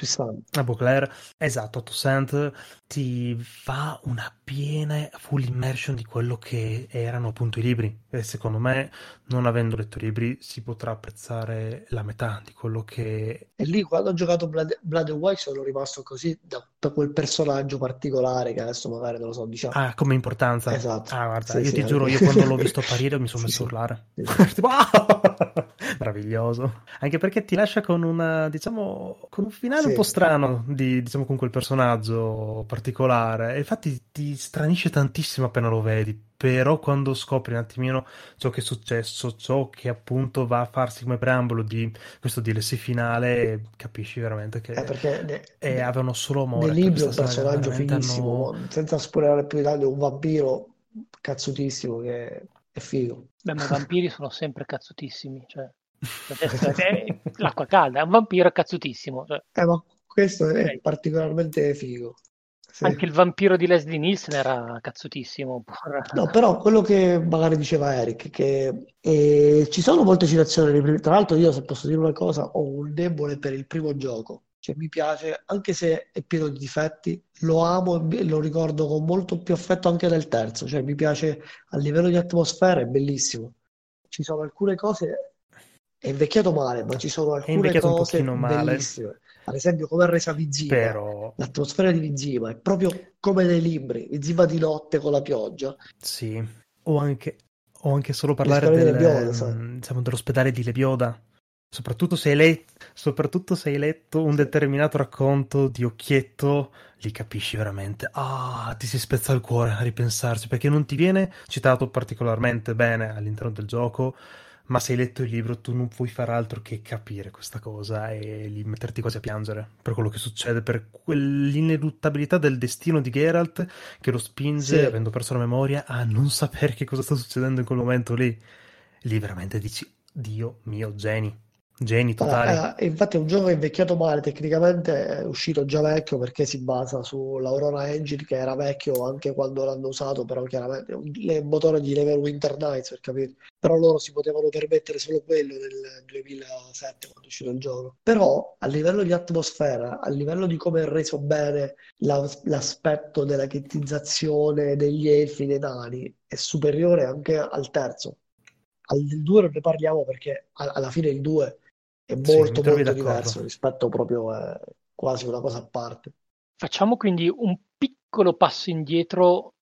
A Beauclair, esatto, a Toussaint, ti fa una piena full immersion di quello che erano appunto i libri. E secondo me, non avendo letto i libri, si potrà apprezzare la metà di quello che... E lì quando ho giocato Blood, Blood and Wine sono rimasto così da, da, quel personaggio particolare che adesso magari non lo so, diciamo. Ah, come importanza. Esatto. Ah, guarda, sì, io sì, ti giuro, io quando <laughs> l'ho visto apparire mi sono messo a urlare. <laughs> tipo, ah! Meraviglioso. Anche perché ti lascia con una, diciamo, con un finale un po' strano di, diciamo, con quel personaggio particolare. E infatti ti stranisce tantissimo appena lo vedi però quando scopri un attimino ciò che è successo, ciò che appunto va a farsi come preambolo di questo DLC finale, capisci veramente che eh, perché ne, e avevano solo amore. Nel libro è un personaggio fighissimo, hanno... senza spoilerare più di tanto, un vampiro cazzutissimo che è figo. Beh, ma i vampiri sono sempre cazzutissimi, cioè <laughs> l'acqua calda, è un vampiro cazzutissimo. Cioè. Eh, ma questo è okay. particolarmente figo. Sì. Anche il vampiro di Leslie Nielsen era cazzutissimo. No, però quello che magari diceva Eric, che eh, ci sono molte citazioni. Tra l'altro, io se posso dire una cosa, ho un debole per il primo gioco. Cioè, mi piace, anche se è pieno di difetti, lo amo e lo ricordo con molto più affetto anche del terzo. Cioè, mi piace a livello di atmosfera, è bellissimo. Ci sono alcune cose è invecchiato male, ma ci sono alcune cose bellissime. Ad esempio, come è resa Vizima, Però... l'atmosfera di Vizima è proprio come nei libri, Vizima di notte con la pioggia. Sì, o anche, o anche solo parlare del, Lebioda, diciamo, dell'ospedale di Lebioda. Soprattutto se, hai letto, soprattutto se hai letto un determinato racconto di Occhietto, li capisci veramente. Ah, ti si spezza il cuore a ripensarci, perché non ti viene citato particolarmente bene all'interno del gioco ma se hai letto il libro tu non puoi fare altro che capire questa cosa e metterti quasi a piangere per quello che succede, per quell'ineluttabilità del destino di Geralt che lo spinge, sì. avendo perso la memoria, a non sapere che cosa sta succedendo in quel momento lì. Lì veramente dici, Dio mio, geni. Geni totali. Ah, eh, infatti è un gioco che è invecchiato male, tecnicamente è uscito già vecchio perché si basa sull'Aurora Engine che era vecchio anche quando l'hanno usato, però chiaramente un motore di level Winter Nights per capire. Però loro si potevano permettere solo quello nel 2007 quando è uscito il gioco. Però a livello di atmosfera, a livello di come è reso bene la, l'aspetto della chettizzazione degli elfi, dei nani, è superiore anche al terzo. Al 2 non ne parliamo perché alla fine il 2 è molto sì, molto diverso rispetto proprio a eh, quasi una cosa a parte. Facciamo quindi un piccolo passo indietro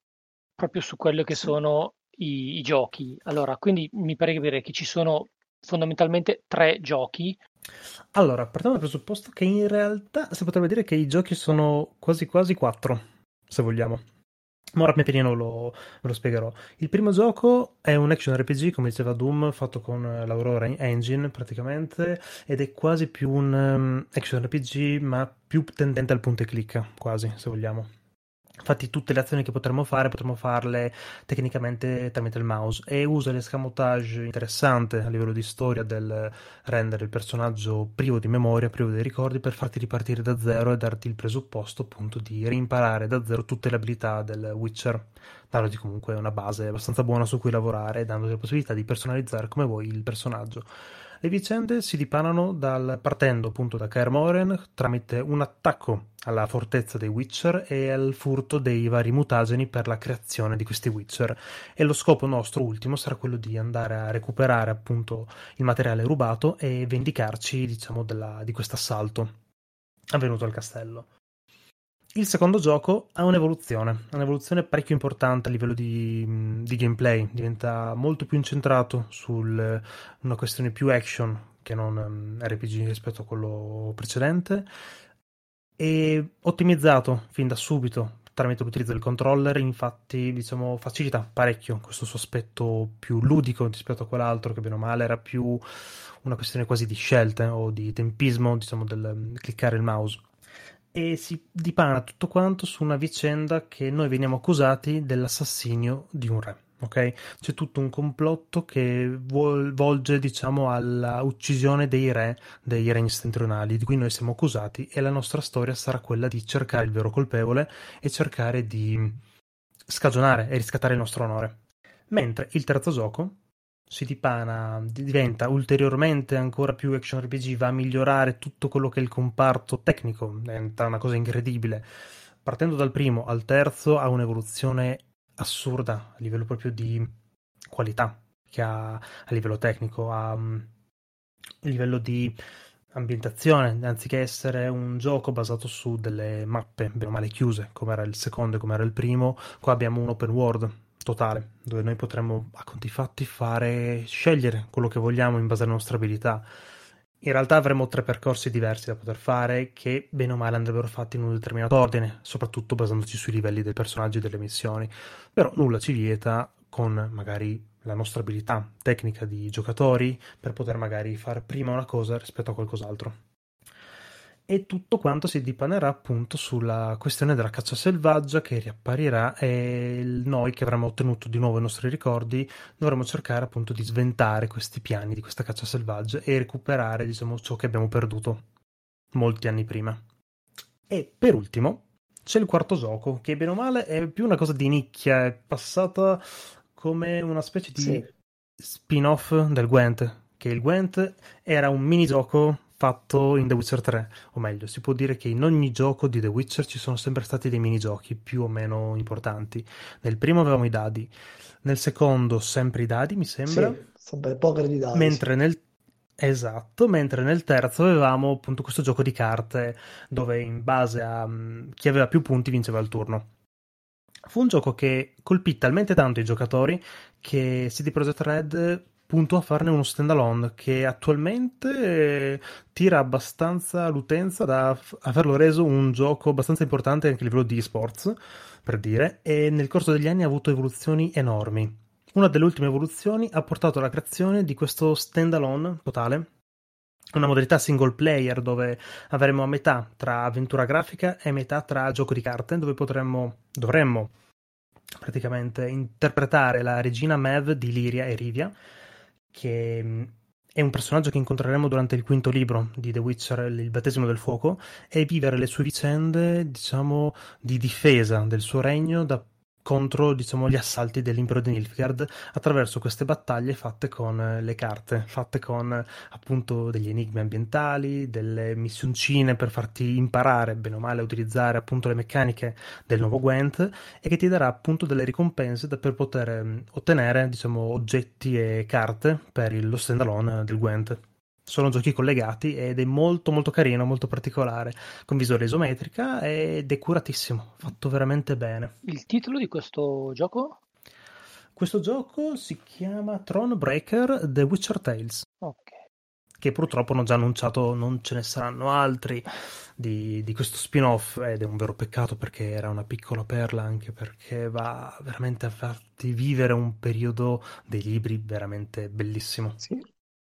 proprio su quello che sì. sono i, i, giochi. Allora, quindi mi pare capire che ci sono fondamentalmente tre giochi. Allora, partiamo dal presupposto che in realtà si potrebbe dire che i giochi sono quasi quasi quattro, se vogliamo. Ma pian pianino lo, lo spiegherò. Il primo gioco è un action RPG, come diceva Doom, fatto con l'Aurora Engine praticamente, ed è quasi più un um, action RPG, ma più tendente al punto e clicca, quasi, se vogliamo. Infatti tutte le azioni che potremmo fare potremmo farle tecnicamente tramite il mouse e usa l'escamotage interessante a livello di storia del rendere il personaggio privo di memoria, privo dei ricordi per farti ripartire da zero e darti il presupposto appunto di reimparare da zero tutte le abilità del Witcher, dandoti comunque una base abbastanza buona su cui lavorare e dandoti la possibilità di personalizzare come vuoi il personaggio. Le vicende si dipanano dal, partendo appunto da Kaer Moren tramite un attacco alla fortezza dei Witcher e al furto dei vari mutageni per la creazione di questi Witcher. E lo scopo nostro ultimo sarà quello di andare a recuperare appunto il materiale rubato e vendicarci, diciamo, della, di questo assalto avvenuto al castello. Il secondo gioco ha un'evoluzione, un'evoluzione parecchio importante a livello di, di gameplay, diventa molto più incentrato su una questione più action che non um, RPG rispetto a quello precedente. E ottimizzato fin da subito tramite l'utilizzo del controller, infatti diciamo facilita parecchio questo suo aspetto più ludico rispetto a quell'altro che bene o male era più una questione quasi di scelte o di tempismo, diciamo del cliccare il mouse e si dipana tutto quanto su una vicenda che noi veniamo accusati dell'assassinio di un re. Okay? C'è tutto un complotto che volge, diciamo, alla uccisione dei re dei regni settentrionali, di cui noi siamo accusati, e la nostra storia sarà quella di cercare il vero colpevole e cercare di scagionare e riscattare il nostro onore. Mentre il terzo gioco, si dipana, diventa ulteriormente ancora più action RPG, va a migliorare tutto quello che è il comparto tecnico, diventa una cosa incredibile. Partendo dal primo al terzo ha un'evoluzione assurda a livello proprio di qualità che ha a livello tecnico, a, a livello di ambientazione, anziché essere un gioco basato su delle mappe bene o male chiuse, come era il secondo e come era il primo, qua abbiamo un open world totale, dove noi potremmo a conti fatti fare scegliere quello che vogliamo in base alle nostre abilità. In realtà avremo tre percorsi diversi da poter fare che bene o male andrebbero fatti in un determinato ordine, soprattutto basandoci sui livelli dei personaggi e delle missioni. Però nulla ci vieta con magari la nostra abilità tecnica di giocatori per poter magari fare prima una cosa rispetto a qualcos'altro. E tutto quanto si dipanerà appunto sulla questione della caccia selvaggia che riapparirà e noi che avremo ottenuto di nuovo i nostri ricordi dovremo cercare appunto di sventare questi piani di questa caccia selvaggia e recuperare diciamo ciò che abbiamo perduto molti anni prima. E per ultimo c'è il quarto gioco che bene o male è più una cosa di nicchia, è passata come una specie di sì. spin-off del Gwent, che il Gwent era un minigioco fatto in The Witcher 3, o meglio, si può dire che in ogni gioco di The Witcher ci sono sempre stati dei minigiochi più o meno importanti. Nel primo avevamo i dadi, nel secondo sempre i dadi, mi sembra. Sì, sempre poker di dadi. Mentre nel Esatto, mentre nel terzo avevamo appunto questo gioco di carte dove in base a um, chi aveva più punti vinceva il turno. Fu un gioco che colpì talmente tanto i giocatori che CD Projekt Red puntò a farne uno standalone che attualmente eh, tira abbastanza l'utenza da averlo reso un gioco abbastanza importante anche a livello di esports, per dire, e nel corso degli anni ha avuto evoluzioni enormi. Una delle ultime evoluzioni ha portato alla creazione di questo standalone totale, una modalità single player dove avremo a metà tra avventura grafica e metà tra gioco di carte, dove potremmo, dovremmo praticamente interpretare la regina Mev di Liria e Rivia, che mm, è un personaggio che incontreremo durante il quinto libro di The Witcher, il battesimo del fuoco, e vivere le sue vicende, diciamo, di difesa del suo regno da contro diciamo, gli assalti dell'impero di Nilfgaard attraverso queste battaglie fatte con eh, le carte, fatte con appunto degli enigmi ambientali, delle missioncine per farti imparare bene o male a utilizzare appunto le meccaniche del nuovo Gwent e che ti darà appunto delle ricompense per poter mm, ottenere diciamo oggetti e carte per lo standalone del Gwent sono giochi collegati ed è molto molto carino, molto particolare, con visuale isometrica ed è curatissimo, fatto veramente bene. Il titolo di questo gioco? Questo gioco si chiama Thronebreaker The Witcher Tales. Ok. Che purtroppo hanno già annunciato non ce ne saranno altri di, di questo spin-off ed è un vero peccato perché era una piccola perla anche perché va veramente a farti vivere un periodo dei libri veramente bellissimo. Sì,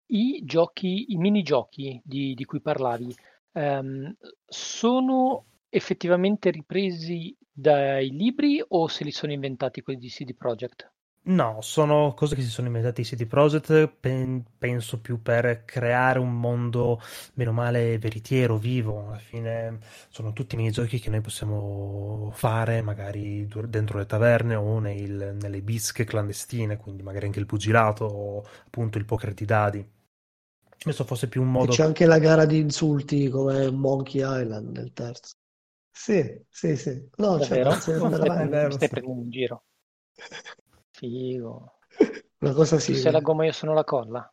i giochi, i minigiochi di, di cui parlavi, ehm, sono effettivamente ripresi dai libri o se li sono inventati quelli di CD Projekt? No, sono cose che si sono inventati i CD Projekt, pen- penso più per creare un mondo meno male veritiero, vivo. Alla fine sono tutti minigiochi che noi possiamo fare magari dentro le taverne o nel- nelle bische clandestine, quindi magari anche il pugilato o appunto il poker di dadi. Penso fosse più un modo. E c'è anche la gara di insulti come Monkey Island nel terzo. Sì, sì, sì. No, Davvero? Cioè, non stai, prendendo in giro. Figo. Una cosa sì. Tu sei la gomma, io sono la colla.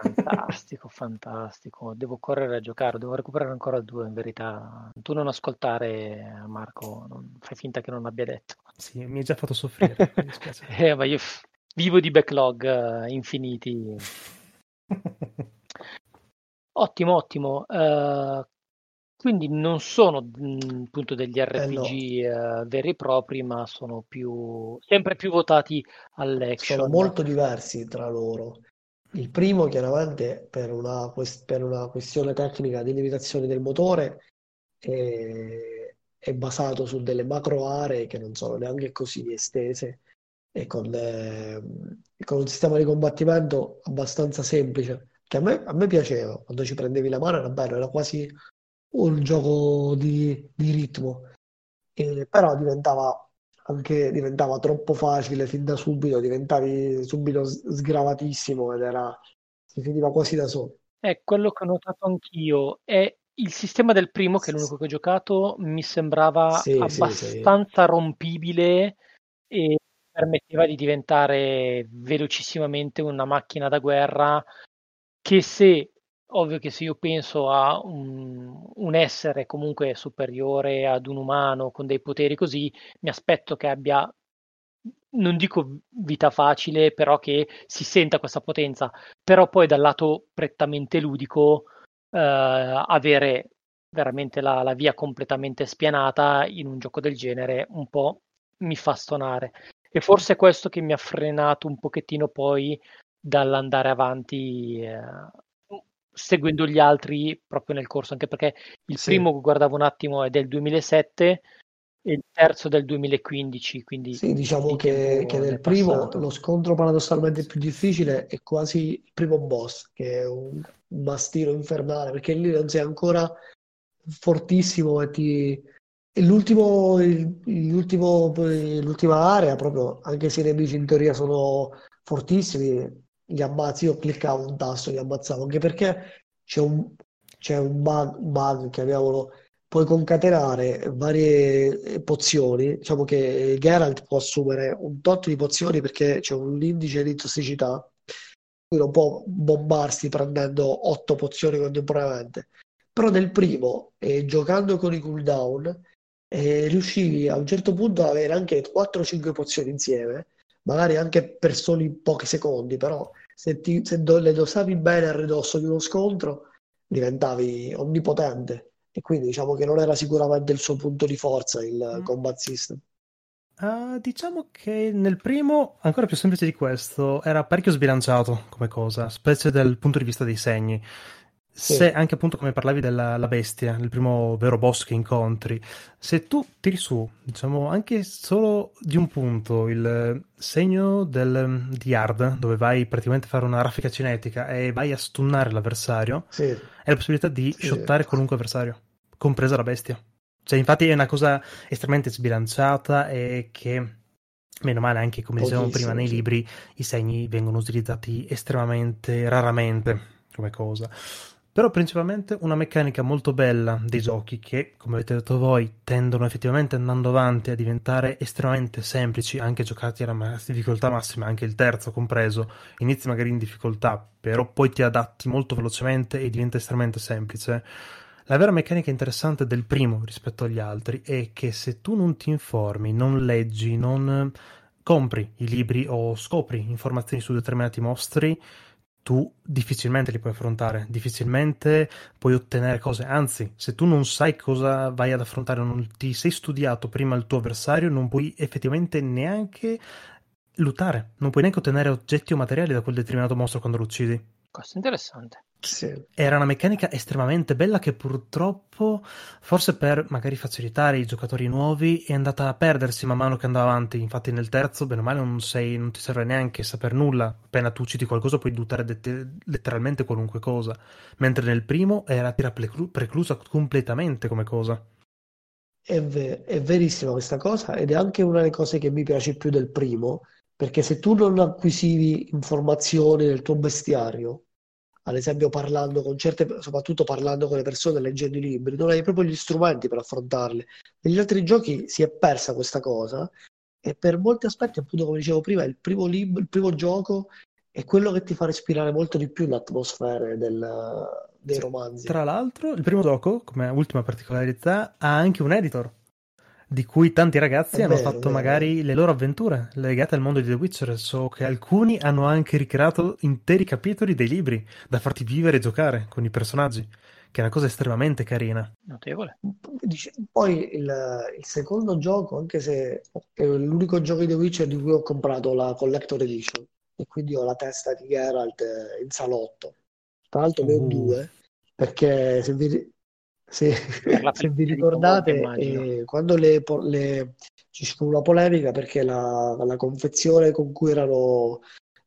Fantastico, fantastico. Devo correre a giocare, devo recuperare ancora due in verità. Tu non ascoltare Marco, non... fai finta che non abbia detto. Sì, mi hai già fatto soffrire. mi <laughs> eh, ma io vivo di backlog uh, infiniti. Ottimo, ottimo. Uh, quindi non sono mh, appunto degli RPG eh no. uh, veri e propri, ma sono più sempre più votati all'action. Sono molto diversi tra loro. Il primo, chiaramente, per una, per una questione tecnica di limitazione del motore, è, è basato su delle macro aree che non sono neanche così estese e con, le, con un sistema di combattimento abbastanza semplice, che a me, a me, piaceva, quando ci prendevi la mano era bello, era quasi un gioco di, di ritmo, e, però diventava anche diventava troppo facile fin da subito, diventavi subito sgravatissimo ed era, si finiva quasi da solo. È quello che ho notato anch'io, è il sistema del primo, che è l'unico che ho giocato, mi sembrava sì, abbastanza sì, sì. rompibile e permetteva di diventare velocissimamente una macchina da guerra che se, ovvio che se io penso a un, un essere comunque superiore ad un umano con dei poteri così, mi aspetto che abbia non dico vita facile, però che si senta questa potenza, però poi dal lato prettamente ludico eh, avere veramente la, la, via completamente spianata in un gioco del genere un po' mi fa stonare E forse è questo che mi ha frenato un pochettino poi dall'andare avanti eh, seguendo gli altri proprio nel corso, anche perché il sì. primo guardavo un attimo è del 2007 e il terzo del 2015. Quindi sì, diciamo che, che nel primo lo scontro paradossalmente più difficile è quasi il primo boss, che è un, un mastino infernale, perché lì non sei ancora fortissimo e ti... L'ultimo, l'ultimo, l'ultima area, proprio, anche se i nemici in teoria sono fortissimi, li ammazzi, io cliccavo un tasto, li ammazzavo, anche perché c'è un, c'è un bug, bug, chiamiamolo, puoi concatenare varie pozioni, diciamo che Geralt può assumere un tot di pozioni perché c'è un indice di tossicità, quindi non può bombarsi prendendo otto pozioni contemporaneamente, però nel primo, eh, giocando con i cooldown, eh, riuscivi a un certo punto ad avere anche 4-5 pozioni insieme magari anche per soli pochi secondi, però se, ti, se do, le dosavi bene a ridosso di uno scontro diventavi onnipotente e quindi diciamo che non era sicuramente il suo punto di forza il mm. combat system. Uh, diciamo che nel primo, ancora più semplice di questo, era parecchio sbilanciato come cosa, specie dal punto di vista dei segni. Se anche appunto come parlavi della bestia, il primo vero boss che incontri, se tu tiri su, diciamo, anche solo di un punto il segno del, di Yard, dove vai praticamente a fare una raffica cinetica e vai a stunnare l'avversario, sì. hai la possibilità di sì. shottare qualunque avversario, compresa la bestia. Cioè, infatti è una cosa estremamente sbilanciata e che Meno male anche come dicevamo prima nei libri i segni vengono utilizzati estremamente raramente come cosa. Però principalmente una meccanica molto bella dei giochi che, come avete detto voi, tendono effettivamente andando avanti a diventare estremamente semplici, anche giocati alla difficoltà massima, anche il terzo compreso. Inizi magari in difficoltà, però poi ti adatti molto velocemente e diventa estremamente semplice. La vera meccanica interessante del primo rispetto agli altri è che se tu non ti informi, non leggi, non compri i libri o scopri informazioni su determinati mostri, tu difficilmente li puoi affrontare, difficilmente puoi ottenere cose, anzi, se tu non sai cosa vai ad affrontare, non ti sei studiato prima il tuo avversario, non puoi effettivamente neanche lottare, non puoi neanche ottenere oggetti o materiali da quel determinato mostro quando lo uccidi. Questo è interessante. Sì. Era una meccanica estremamente bella che purtroppo, forse per magari facilitare i giocatori nuovi, è andata a perdersi man mano che andava avanti. Infatti, nel terzo, bene o male, non, sei, non ti serve neanche saper nulla. Appena tu citi qualcosa, puoi buttare det- letteralmente qualunque cosa. Mentre nel primo era tira preclusa completamente come cosa. È, ver- è verissima questa cosa, ed è anche una delle cose che mi piace più del primo. Perché se tu non acquisivi informazioni nel tuo bestiario, ad esempio parlando con certe, soprattutto parlando con le persone, leggendo i libri, non hai proprio gli strumenti per affrontarle. Negli altri giochi si è persa questa cosa e per molti aspetti, appunto come dicevo prima, il primo, libro, il primo gioco è quello che ti fa respirare molto di più l'atmosfera del, dei romanzi. Tra l'altro, il primo gioco, come ultima particolarità, ha anche un editor di cui tanti ragazzi è hanno vero, fatto magari le loro avventure legate al mondo di The Witcher. So che alcuni hanno anche ricreato interi capitoli dei libri da farti vivere e giocare con i personaggi, che è una cosa estremamente carina. Notevole. Poi il, il secondo gioco, anche se è l'unico gioco di The Witcher di cui ho comprato la Collector Edition, e quindi ho la testa di Geralt in salotto. Tra l'altro ne ho uh. due, perché se vi, se, <laughs> se vi ricordate, eh, quando le, le, ci fu una polemica perché la, la confezione con cui erano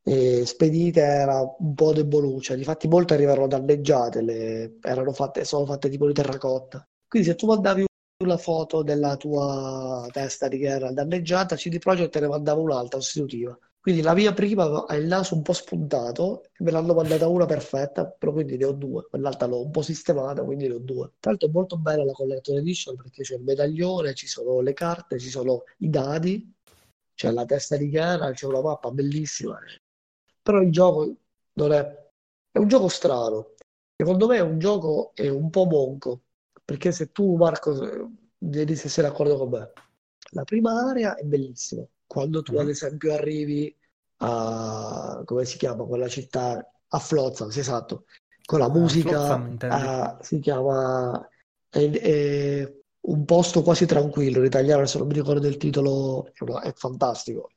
eh, spedite era un po' deboluccia, difatti molte arrivarono danneggiate, le, erano fatte, sono fatte tipo di terracotta. Quindi se tu mandavi una foto della tua testa di guerra danneggiata, CD Projekt te ne mandava un'altra sostitutiva. Quindi la mia prima ha il naso un po' spuntato, me l'hanno mandata una perfetta, però quindi ne ho due. Quell'altra l'ho un po' sistemata, quindi ne ho due. Tra l'altro è molto bella la Collector Edition perché c'è il medaglione, ci sono le carte, ci sono i dadi, c'è la testa di gara, c'è una mappa bellissima. Però il gioco non è... è un gioco strano. Secondo me è un gioco è un po' monco, perché se tu, Marco, devi essere d'accordo con me, la prima area è bellissima quando tu, ad mm-hmm. esempio, arrivi a come si chiama quella città a Flotsam, esatto, con la musica Flotsam, a, si chiama è, è un posto quasi tranquillo, in italiano adesso non mi ricordo il titolo, è, una- è fantastico,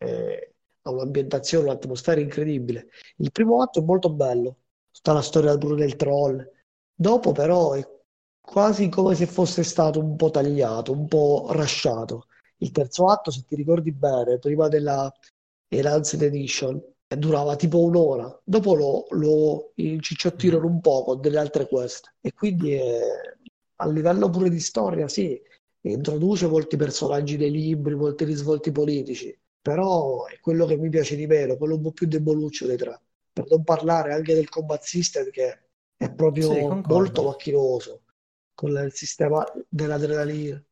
ha un'ambientazione, un'atmosfera incredibile. Il primo atto è molto bello, tutta la storia pure del troll. Dopo però è quasi come se fosse stato un po' tagliato, un po' rasciato. Il terzo atto, se ti ricordi bene, prima della Enhanced Edition, durava tipo un'ora. Dopo lo, lo incicciottirono un po' con delle altre quest. E quindi è, a livello pure di storia, sì, introduce molti personaggi dei libri, molti risvolti politici, però è quello che mi piace di meno, quello un po' più deboluccio dei tre. Per non parlare anche del combat system che è proprio Sì, molto macchinoso, con il sistema dell'adrenalina.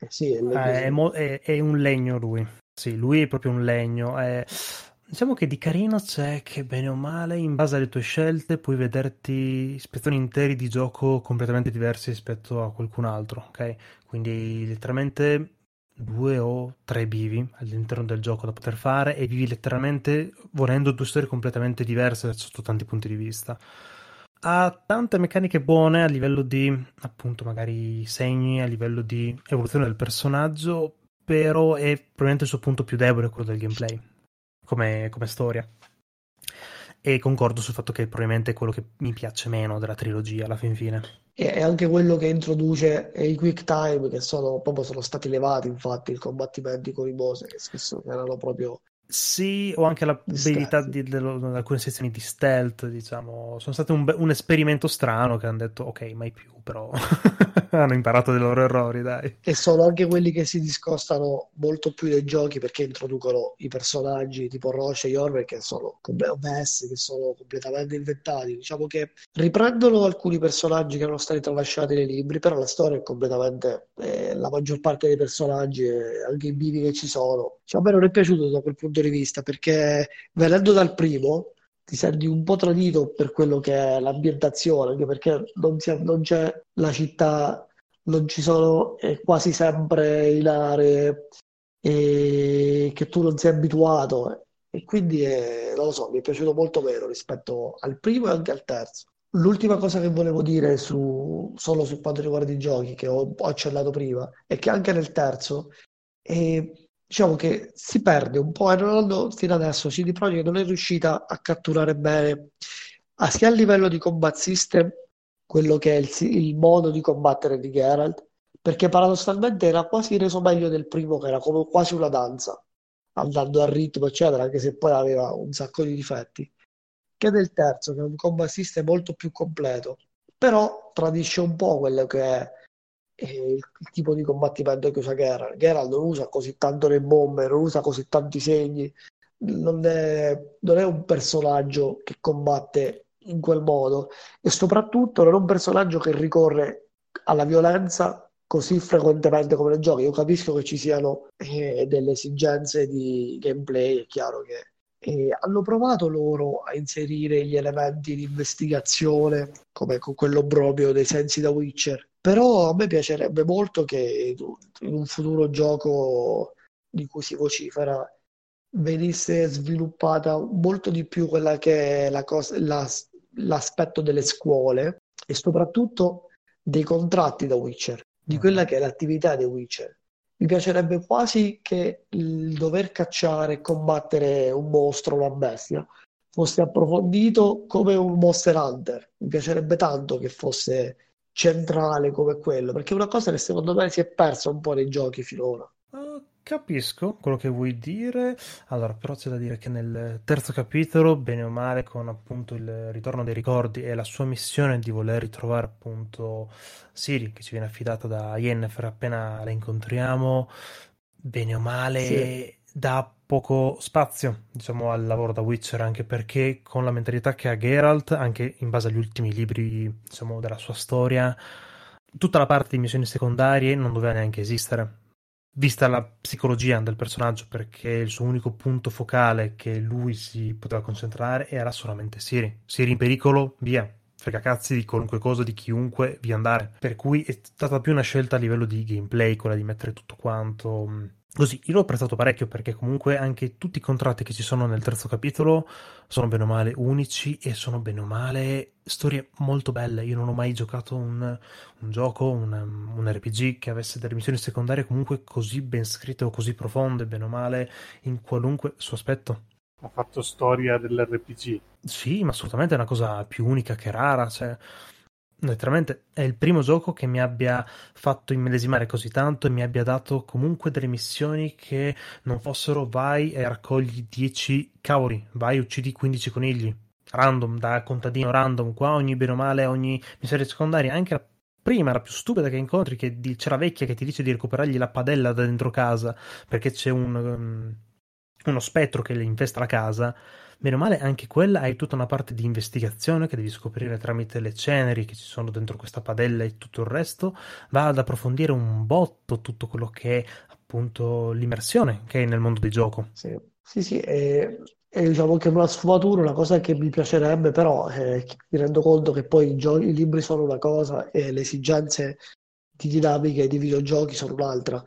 Eh sì, è Eh, è, mo- è- è un legno lui. Sì, lui è proprio un legno. è- Diciamo che di carino c'è che bene o male, in base alle tue scelte, puoi vederti spezzoni interi di gioco completamente diversi rispetto a qualcun altro, ok? Quindi letteralmente due o tre bivi all'interno del gioco da poter fare e vivi letteralmente volendo due storie completamente diverse sotto tanti punti di vista. Ha tante meccaniche buone a livello di, appunto, magari segni, a livello di evoluzione del personaggio, però è probabilmente il suo punto più debole quello del gameplay, come, come storia. E concordo sul fatto che probabilmente è quello che mi piace meno della trilogia alla fin fine. E anche quello che introduce i quick time, che sono, proprio sono stati levati, infatti, i combattimenti con i boss, che spesso erano proprio Sì, o anche la Gli abilità scherzi. di, dello- di alcune sezioni di stealth, diciamo, sono state un, un esperimento strano che hanno detto ok, mai più, però <laughs> hanno imparato dai loro errori, dai. E sono anche quelli che si discostano molto più dai giochi perché introducono i personaggi tipo Roche e Yorve che sono comple- OBS, che sono completamente inventati. Diciamo che riprendono alcuni personaggi che erano stati tralasciati nei libri, però la storia è completamente, eh, la maggior parte dei personaggi e anche i bivi che ci sono. Cioè, a me non è piaciuto da quel punto di vista perché venendo dal primo ti senti un po' tradito per quello che è l'ambientazione, anche perché non, si- non c'è la città non ci sono eh, quasi sempre in aree eh, che tu non sei abituato e quindi eh, non lo so, mi è piaciuto molto meno rispetto al primo e anche al terzo. L'ultima cosa che volevo dire su, solo su quanto riguarda i giochi che ho, ho accennato prima è che anche nel terzo eh, diciamo che si perde un po' e non hanno, fino adesso CD Projekt non è riuscita a catturare bene a sia a livello di combat system quello che è il, il modo di combattere di Geralt, perché paradossalmente era quasi reso meglio del primo, che era come quasi una danza, andando al ritmo, eccetera, anche se poi aveva un sacco di difetti, che del terzo, che è un combat system molto più completo, però tradisce un po' quello che è il, il tipo di combattimento che usa Geralt. Geralt non usa così tanto le bombe, non usa così tanti segni, non è, non è un personaggio che combatte in quel modo e soprattutto non è un personaggio che ricorre alla violenza così frequentemente come nei giochi. Io capisco che ci siano eh, delle esigenze di gameplay, è chiaro che eh, hanno provato loro a inserire gli elementi di investigazione, come con quello proprio dei sensi da Witcher. Però a me piacerebbe molto che in un futuro gioco di cui si vocifera venisse sviluppata molto di più quella che è la cosa, la- l'aspetto delle scuole e soprattutto dei contratti da Witcher, di quella che è l'attività di Witcher. Mi piacerebbe quasi che il dover cacciare e combattere un mostro, una bestia, fosse approfondito come un Monster Hunter. Mi piacerebbe tanto che fosse centrale come quello, perché è una cosa che secondo me si è persa un po' nei giochi finora. Uh, capisco quello che vuoi dire. Allora, però c'è da dire che nel terzo capitolo, bene o male, con appunto il ritorno dei ricordi e la sua missione di voler ritrovare appunto Siri, che ci viene affidata da Yennefer appena la incontriamo, bene o male, Sì. dà poco spazio, diciamo, al lavoro da Witcher, anche perché con la mentalità che ha Geralt, anche in base agli ultimi libri, diciamo, della sua storia, tutta la parte di missioni secondarie non doveva neanche esistere vista la psicologia del personaggio, perché il suo unico punto focale che lui si poteva concentrare era solamente Siri. Siri in pericolo, via. Frega cazzi di qualunque cosa, di chiunque, via andare. Per cui è stata più una scelta a livello di gameplay, quella di mettere tutto quanto mh, Così, io l'ho apprezzato parecchio perché comunque anche tutti i contratti che ci sono nel terzo capitolo sono bene o male unici e sono bene o male storie molto belle. Io non ho mai giocato un, un gioco, un, un, RPG che avesse delle missioni secondarie comunque così ben scritte o così profonde, bene o male, in qualunque suo aspetto. Ha fatto storia dell'RPG. Sì, ma assolutamente è una cosa più unica che rara. Cioè, letteralmente è il primo gioco che mi abbia fatto immedesimare così tanto e mi abbia dato comunque delle missioni che non fossero vai e raccogli 10 cavoli, vai e uccidi 15 conigli, random, da contadino random, qua ogni bene o male, ogni missione secondaria, anche la prima, la più stupida che incontri, che di, c'è la vecchia che ti dice di recuperargli la padella da dentro casa perché c'è un, um, uno spettro che le infesta la casa Bene o male, anche quella hai tutta una parte di investigazione che devi scoprire tramite le ceneri che ci sono dentro questa padella e tutto il resto. Va ad approfondire un botto tutto quello che è appunto l'immersione che hai nel mondo di gioco. Sì, sì, sì e, e diciamo che una sfumatura, una cosa che mi piacerebbe, però eh, mi rendo conto che poi i, gio- i libri sono una cosa e le esigenze di dinamiche di videogiochi sono un'altra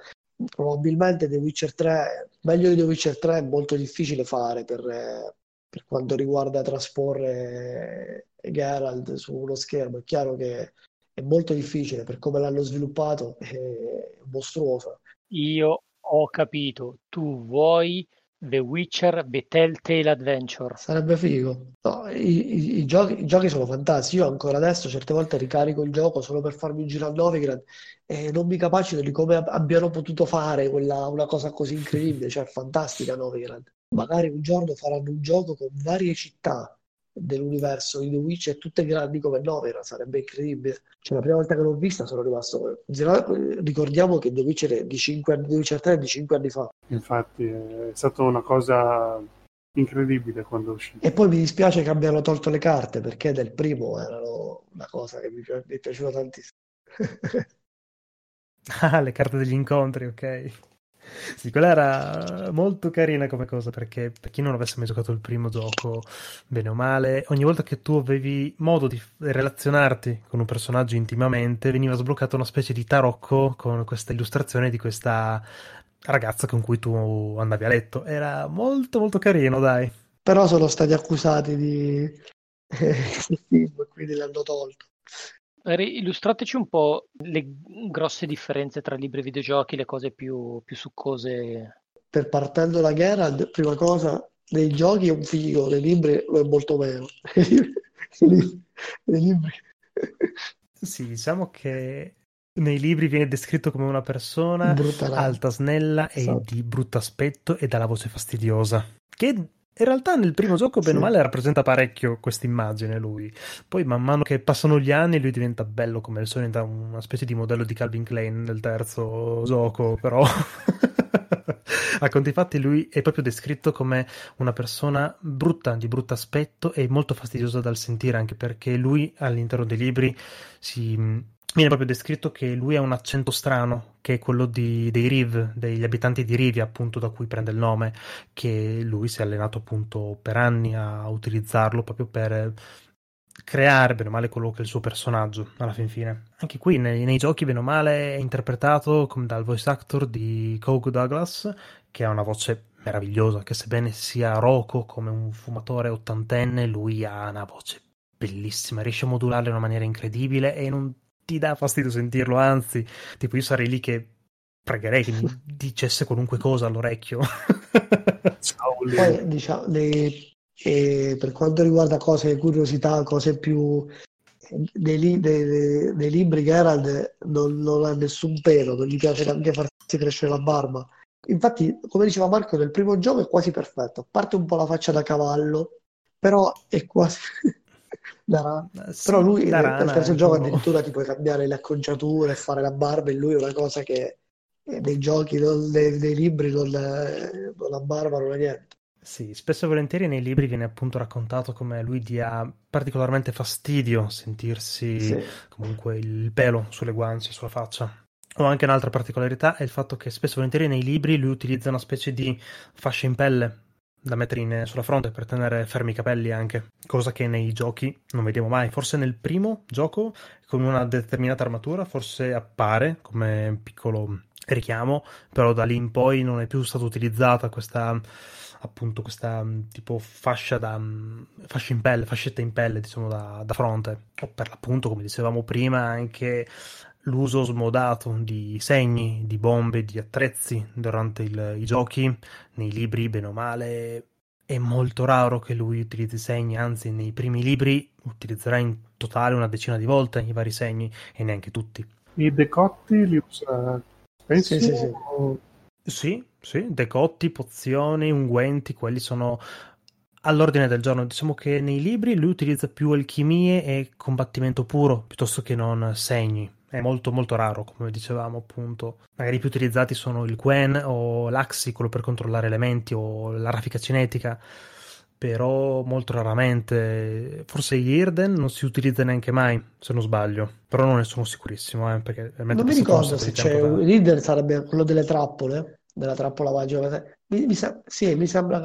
probabilmente The Witcher 3, meglio di The Witcher 3 è molto difficile fare per, eh, per quanto riguarda trasporre Geralt su uno schermo. È chiaro che è molto difficile per come l'hanno sviluppato, è mostruosa. Io ho capito, tu vuoi The Witcher The Telltale Adventure. Sarebbe figo. No, i, i, i, giochi, i, giochi, sono fantastici. Io ancora adesso certe volte ricarico il gioco solo per farmi un giro a Novigrad e non mi capacito di come abbiano potuto fare quella, una cosa così incredibile. Cioè, fantastica Novigrad magari un giorno faranno un gioco con varie città dell'universo di The Witcher tutte grandi come Novera, sarebbe incredibile. Cioè, la prima volta che l'ho vista sono rimasto. Ricordiamo che The Witcher è di 5 anni, The Witcher 3 è di 5 anni fa. Infatti, è stata una cosa incredibile quando è uscito. E poi mi dispiace che abbiano tolto le carte perché del primo erano una cosa che mi, pi- mi piaceva tantissimo. <laughs> ah, le carte degli incontri, ok. Sì, quella era molto carina come cosa perché per chi non avesse mai giocato il primo gioco, bene o male, ogni volta che tu avevi modo di relazionarti con un personaggio intimamente, veniva sbloccata una specie di tarocco con questa illustrazione di questa ragazza con cui tu andavi a letto. Era molto molto carino, dai. Però sono stati accusati di <laughs> film, quindi l'hanno tolto. Illustrateci un po' le grosse differenze tra libri e videogiochi, le cose più, più succose. Per partendo da Geralt, prima cosa, nei giochi è un figo, nei libri lo è molto meno. <laughs> nei libri... Sì, diciamo che nei libri viene descritto come una persona alta, snella e esatto. di brutto aspetto e dalla voce fastidiosa. Che in realtà nel primo gioco, bene o male, rappresenta parecchio questa immagine lui. Poi man mano che passano gli anni lui diventa bello come il diventa una specie di modello di Calvin Klein nel terzo gioco, però... <laughs> A conti fatti lui è proprio descritto come una persona brutta, di brutto aspetto e molto fastidiosa dal sentire, anche perché lui all'interno dei libri si viene proprio descritto che lui ha un accento strano, che è quello di, dei Riv, degli abitanti di Rivia, appunto, da cui prende il nome, che lui si è allenato appunto per anni a utilizzarlo proprio per creare bene o male quello che è il suo personaggio alla fin fine. Anche qui nei, nei giochi bene o male è interpretato come dal voice actor di Coke Douglas, che ha una voce meravigliosa, che sebbene sia roco come un fumatore ottantenne, lui ha una voce bellissima, riesce a modularla in una maniera incredibile e non ti dà fastidio sentirlo, anzi, tipo io sarei lì che pregherei che mi <laughs> dicesse qualunque cosa all'orecchio. <laughs> Poi, diciamo, le, eh, per quanto riguarda cose, curiosità, cose più... Dei, dei, dei libri Gerald non, non, ha nessun pelo, non gli piace neanche farsi crescere la barba. Infatti, come diceva Marco, nel primo gioco è quasi perfetto, a parte un po' la faccia da cavallo, però è quasi... da eh, Però lui nel, nel terzo gioco addirittura ti puoi cambiare le acconciature e fare la barba e lui è una cosa che nei giochi, non, nei, nei, libri non, non la barba non è niente. Sì, spesso e volentieri nei libri viene appunto raccontato come lui dia particolarmente fastidio sentirsi sì. comunque il pelo sulle guance, sulla faccia. O anche un'altra particolarità è il fatto che spesso e volentieri nei libri lui utilizza una specie di fascia in pelle da mettere in, sulla fronte per tenere fermi i capelli anche, cosa che nei giochi non vediamo mai. Forse nel primo gioco con una determinata armatura forse appare come piccolo richiamo, però da lì in poi non è più stata utilizzata questa appunto questa tipo fascia da fascia in pelle, fascetta in pelle, diciamo da, da fronte, o per l'appunto, come dicevamo prima, anche l'uso smodato di segni, di bombe, di attrezzi durante il, i giochi, nei libri, bene o male, è molto raro che lui utilizzi segni, anzi nei primi libri utilizzerà in totale una decina di volte i vari segni e neanche tutti. I decotti li usa Pensi sì, sì, sì. O... sì, sì, decotti, pozioni, unguenti, quelli sono all'ordine del giorno. Diciamo che nei libri lui utilizza più alchimie e combattimento puro piuttosto che non segni è molto molto raro, come dicevamo appunto. Magari i più utilizzati sono il Quen o l'Axi, quello per controllare elementi, o la raffica cinetica, però molto raramente. Forse Irden non si utilizza neanche mai, se non sbaglio, però non ne sono sicurissimo. Eh, perché non mi ricordo se c'è da... Irden sarebbe quello delle trappole, della trappola magica. Mi, mi sa... Sì, mi sembra...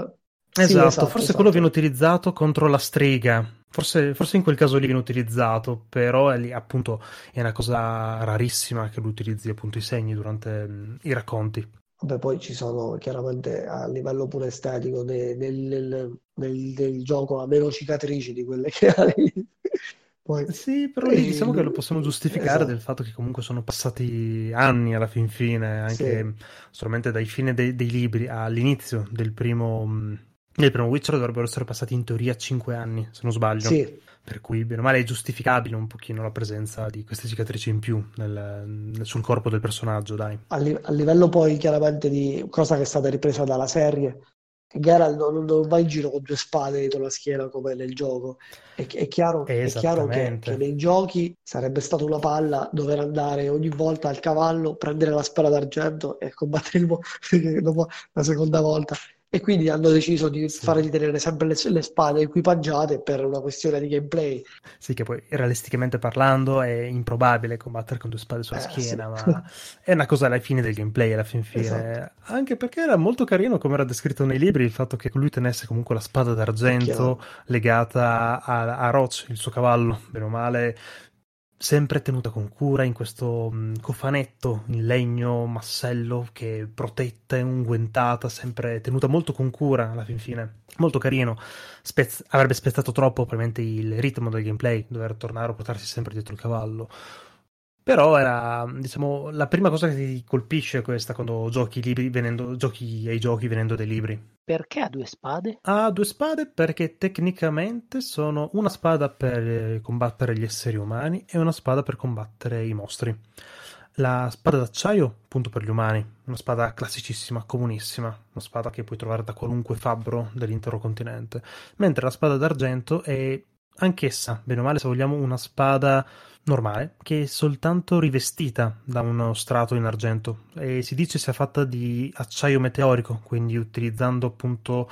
Esatto, sì, esatto, forse esatto. quello viene utilizzato contro la strega, Forse, forse, in quel caso lì viene utilizzato, però è lì, appunto è una cosa rarissima che lui utilizzi appunto i segni durante mh, i racconti. Vabbè, poi ci sono chiaramente a livello pure estetico de, del, del, del, del, gioco a meno cicatrici di quelle che hai. <laughs> Poi, sì, però lì diciamo che lo possiamo giustificare esatto. del fatto che comunque sono passati anni alla fin fine, anche sì. solamente dai fine dei, dei libri all'inizio del primo nel primo Witcher dovrebbero essere passati in teoria 5 anni, se non sbaglio. Sì. Per cui, bene o male, è giustificabile un pochino la presenza di queste cicatrici in più nel, sul corpo del personaggio, dai. A, li, a, livello poi, chiaramente, di cosa che è stata ripresa dalla serie, Geralt non, non, va in giro con due spade dietro la schiena come nel gioco. È, è chiaro, è chiaro che, che, nei giochi sarebbe stata una palla dover andare ogni volta al cavallo, prendere la spada d'argento e combattere il <laughs> dopo la seconda volta e quindi hanno deciso di sì. fare di tenere sempre le, le, spade equipaggiate per una questione di gameplay. Sì, che poi realisticamente parlando è improbabile combattere con due spade sulla eh, schiena, sì. ma è una cosa alla fine del gameplay, alla fin fine. Esatto. Anche perché era molto carino, come era descritto nei libri, il fatto che lui tenesse comunque la spada d'argento legata a, a Roach, il suo cavallo, bene o male sempre tenuta con cura in questo mm, cofanetto in legno massello che protetta e unguentata, sempre tenuta molto con cura alla fin fine. Molto carino. Spez- avrebbe spezzato troppo probabilmente il ritmo del gameplay, dover tornare a portarsi sempre dietro il cavallo. Però era, diciamo, la prima cosa che ti colpisce questa quando giochi, libri venendo, giochi ai giochi venendo dai libri. Perché ha due spade? Ha due spade perché tecnicamente sono una spada per combattere gli esseri umani e una spada per combattere i mostri. La spada d'acciaio, appunto per gli umani, una spada classicissima, comunissima, una spada che puoi trovare da qualunque fabbro dell'intero continente, mentre la spada d'argento è anch'essa, bene o male, se vogliamo, una spada normale che è soltanto rivestita da uno strato in argento. E si dice sia fatta di acciaio meteorico, quindi utilizzando appunto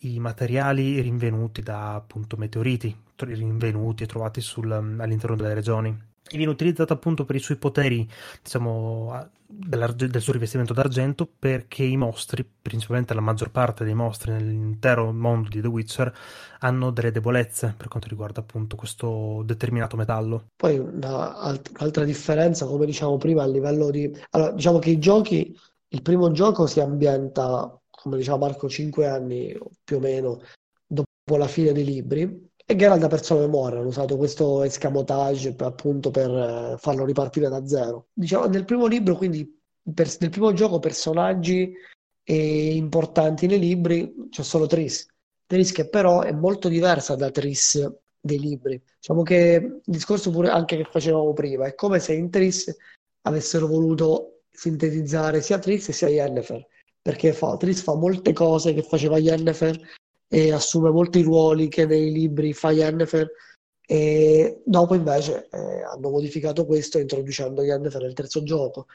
i materiali rinvenuti da appunto meteoriti rinvenuti e trovati sul, all'interno delle regioni viene utilizzata appunto per i suoi poteri, diciamo, del suo rivestimento d'argento, perché i mostri, principalmente la maggior parte dei mostri nell'intero mondo di The Witcher, hanno delle debolezze per quanto riguarda appunto questo determinato metallo. Poi un'altra differenza, come diciamo prima, a livello di... Allora, diciamo che i giochi, il primo gioco si ambienta, come diceva Marco, 5 anni più o meno dopo la fine dei libri e Geralt ha perso la memoria, hanno usato questo escamotage per, appunto per eh, farlo ripartire da zero. Diciamo, nel primo libro, quindi per, nel primo gioco, personaggi eh, importanti nei libri c'è solo Tris. Tris che però è molto diversa da Tris dei libri. Diciamo che il discorso pure anche che facevamo prima, è come se in Tris avessero voluto sintetizzare sia Tris sia Yennefer, perché fa, Tris fa molte cose che faceva Yennefer e assume molti ruoli che nei libri fa Yennefer e dopo invece eh, hanno modificato questo introducendo Yennefer nel terzo gioco.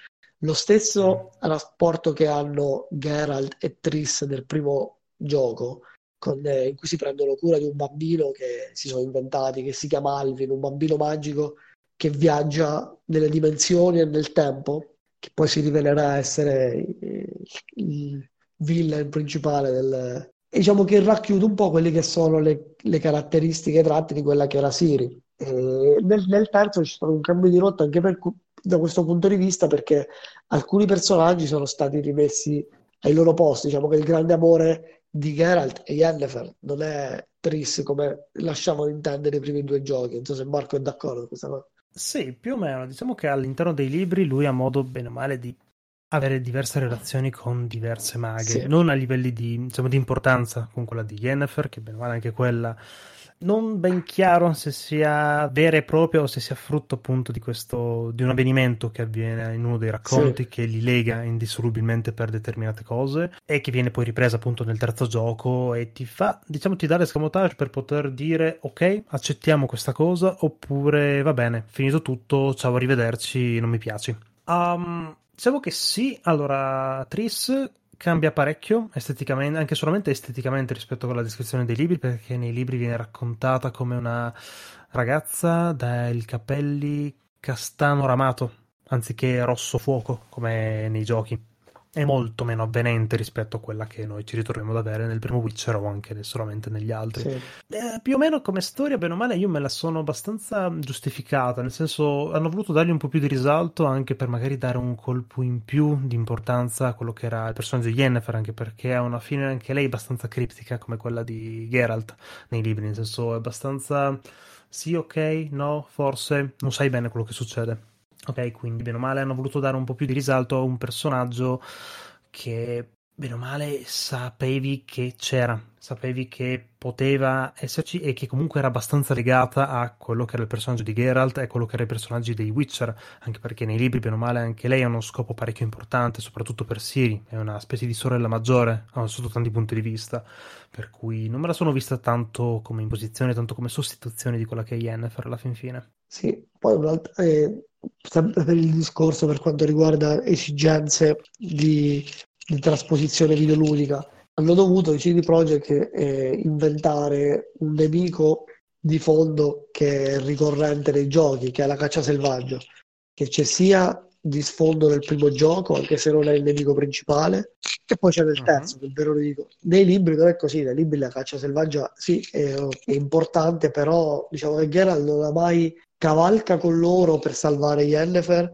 Lo stesso rapporto che hanno Geralt e Triss nel primo gioco, con, eh, in cui si prendono cura di un bambino che si sono inventati, che si chiama Alvin, un bambino magico che viaggia nelle dimensioni e nel tempo, che poi si rivelerà essere il, il villain principale del, diciamo che racchiude un po' quelle che sono le, le caratteristiche tratte di quella che era Siri. Nel, nel, terzo c'è stato un cambio di rotta anche per, da questo punto di vista perché alcuni personaggi sono stati rimessi ai loro posti. Diciamo che il grande amore di Geralt e Yennefer non è Triss come lasciavano intendere i primi due giochi. Non so se Marco è d'accordo con questa cosa. Sì, più o meno. Diciamo che all'interno dei libri lui ha modo, bene o male, di avere diverse relazioni con diverse maghe, sì. non a livelli di, diciamo, di importanza con quella di Yennefer, che bene o male anche quella non ben chiaro se sia vera e propria o se sia frutto appunto di questo di un avvenimento che avviene in uno dei racconti sì. che li lega indissolubilmente per determinate cose e che viene poi ripresa appunto nel terzo gioco e ti fa diciamo ti dà l'escamotage per poter dire ok accettiamo questa cosa oppure va bene finito tutto ciao arrivederci non mi piaci um, diciamo che sì allora Tris cambia parecchio esteticamente, anche solamente esteticamente rispetto alla descrizione dei libri, perché nei libri viene raccontata come una ragazza dai capelli castano ramato, anziché rosso fuoco, come nei giochi è molto meno avvenente rispetto a quella che noi ci ritroviamo ad avere nel primo Witcher o anche solamente negli altri. Sì. Eh, più o meno come storia, bene o male, io me la sono abbastanza giustificata, nel senso hanno voluto dargli un po' più di risalto anche per magari dare un colpo in più di importanza a quello che era il personaggio di Yennefer, anche perché ha una fine anche lei abbastanza criptica come quella di Geralt nei libri, nel senso è abbastanza sì, ok, no, forse, non sai bene quello che succede. Ok, quindi bene o male hanno voluto dare un po' più di risalto a un personaggio che bene o male sapevi che c'era, sapevi che poteva esserci e che comunque era abbastanza legata a quello che era il personaggio di Geralt e quello che erano i personaggi dei Witcher, anche perché nei libri bene o male anche lei ha uno scopo parecchio importante, soprattutto per Siri, è una specie di sorella maggiore sotto tanti punti di vista, per cui non me la sono vista tanto come imposizione, tanto come sostituzione di quella che è Yennefer alla fin fine. Sì, poi un'altra... Eh sempre per il discorso per quanto riguarda esigenze di, di trasposizione videoludica, hanno dovuto i CD Projekt eh, inventare un nemico di fondo che è ricorrente nei giochi, che è la caccia selvaggia, che c'è sia di sfondo nel primo gioco, anche se non è il nemico principale, e poi c'è nel uh-huh. terzo, che è il vero nemico. Nei libri non è così, nei libri la caccia selvaggia sì, è, è importante, però diciamo che Geralt non ha mai cavalca con loro per salvare Yennefer,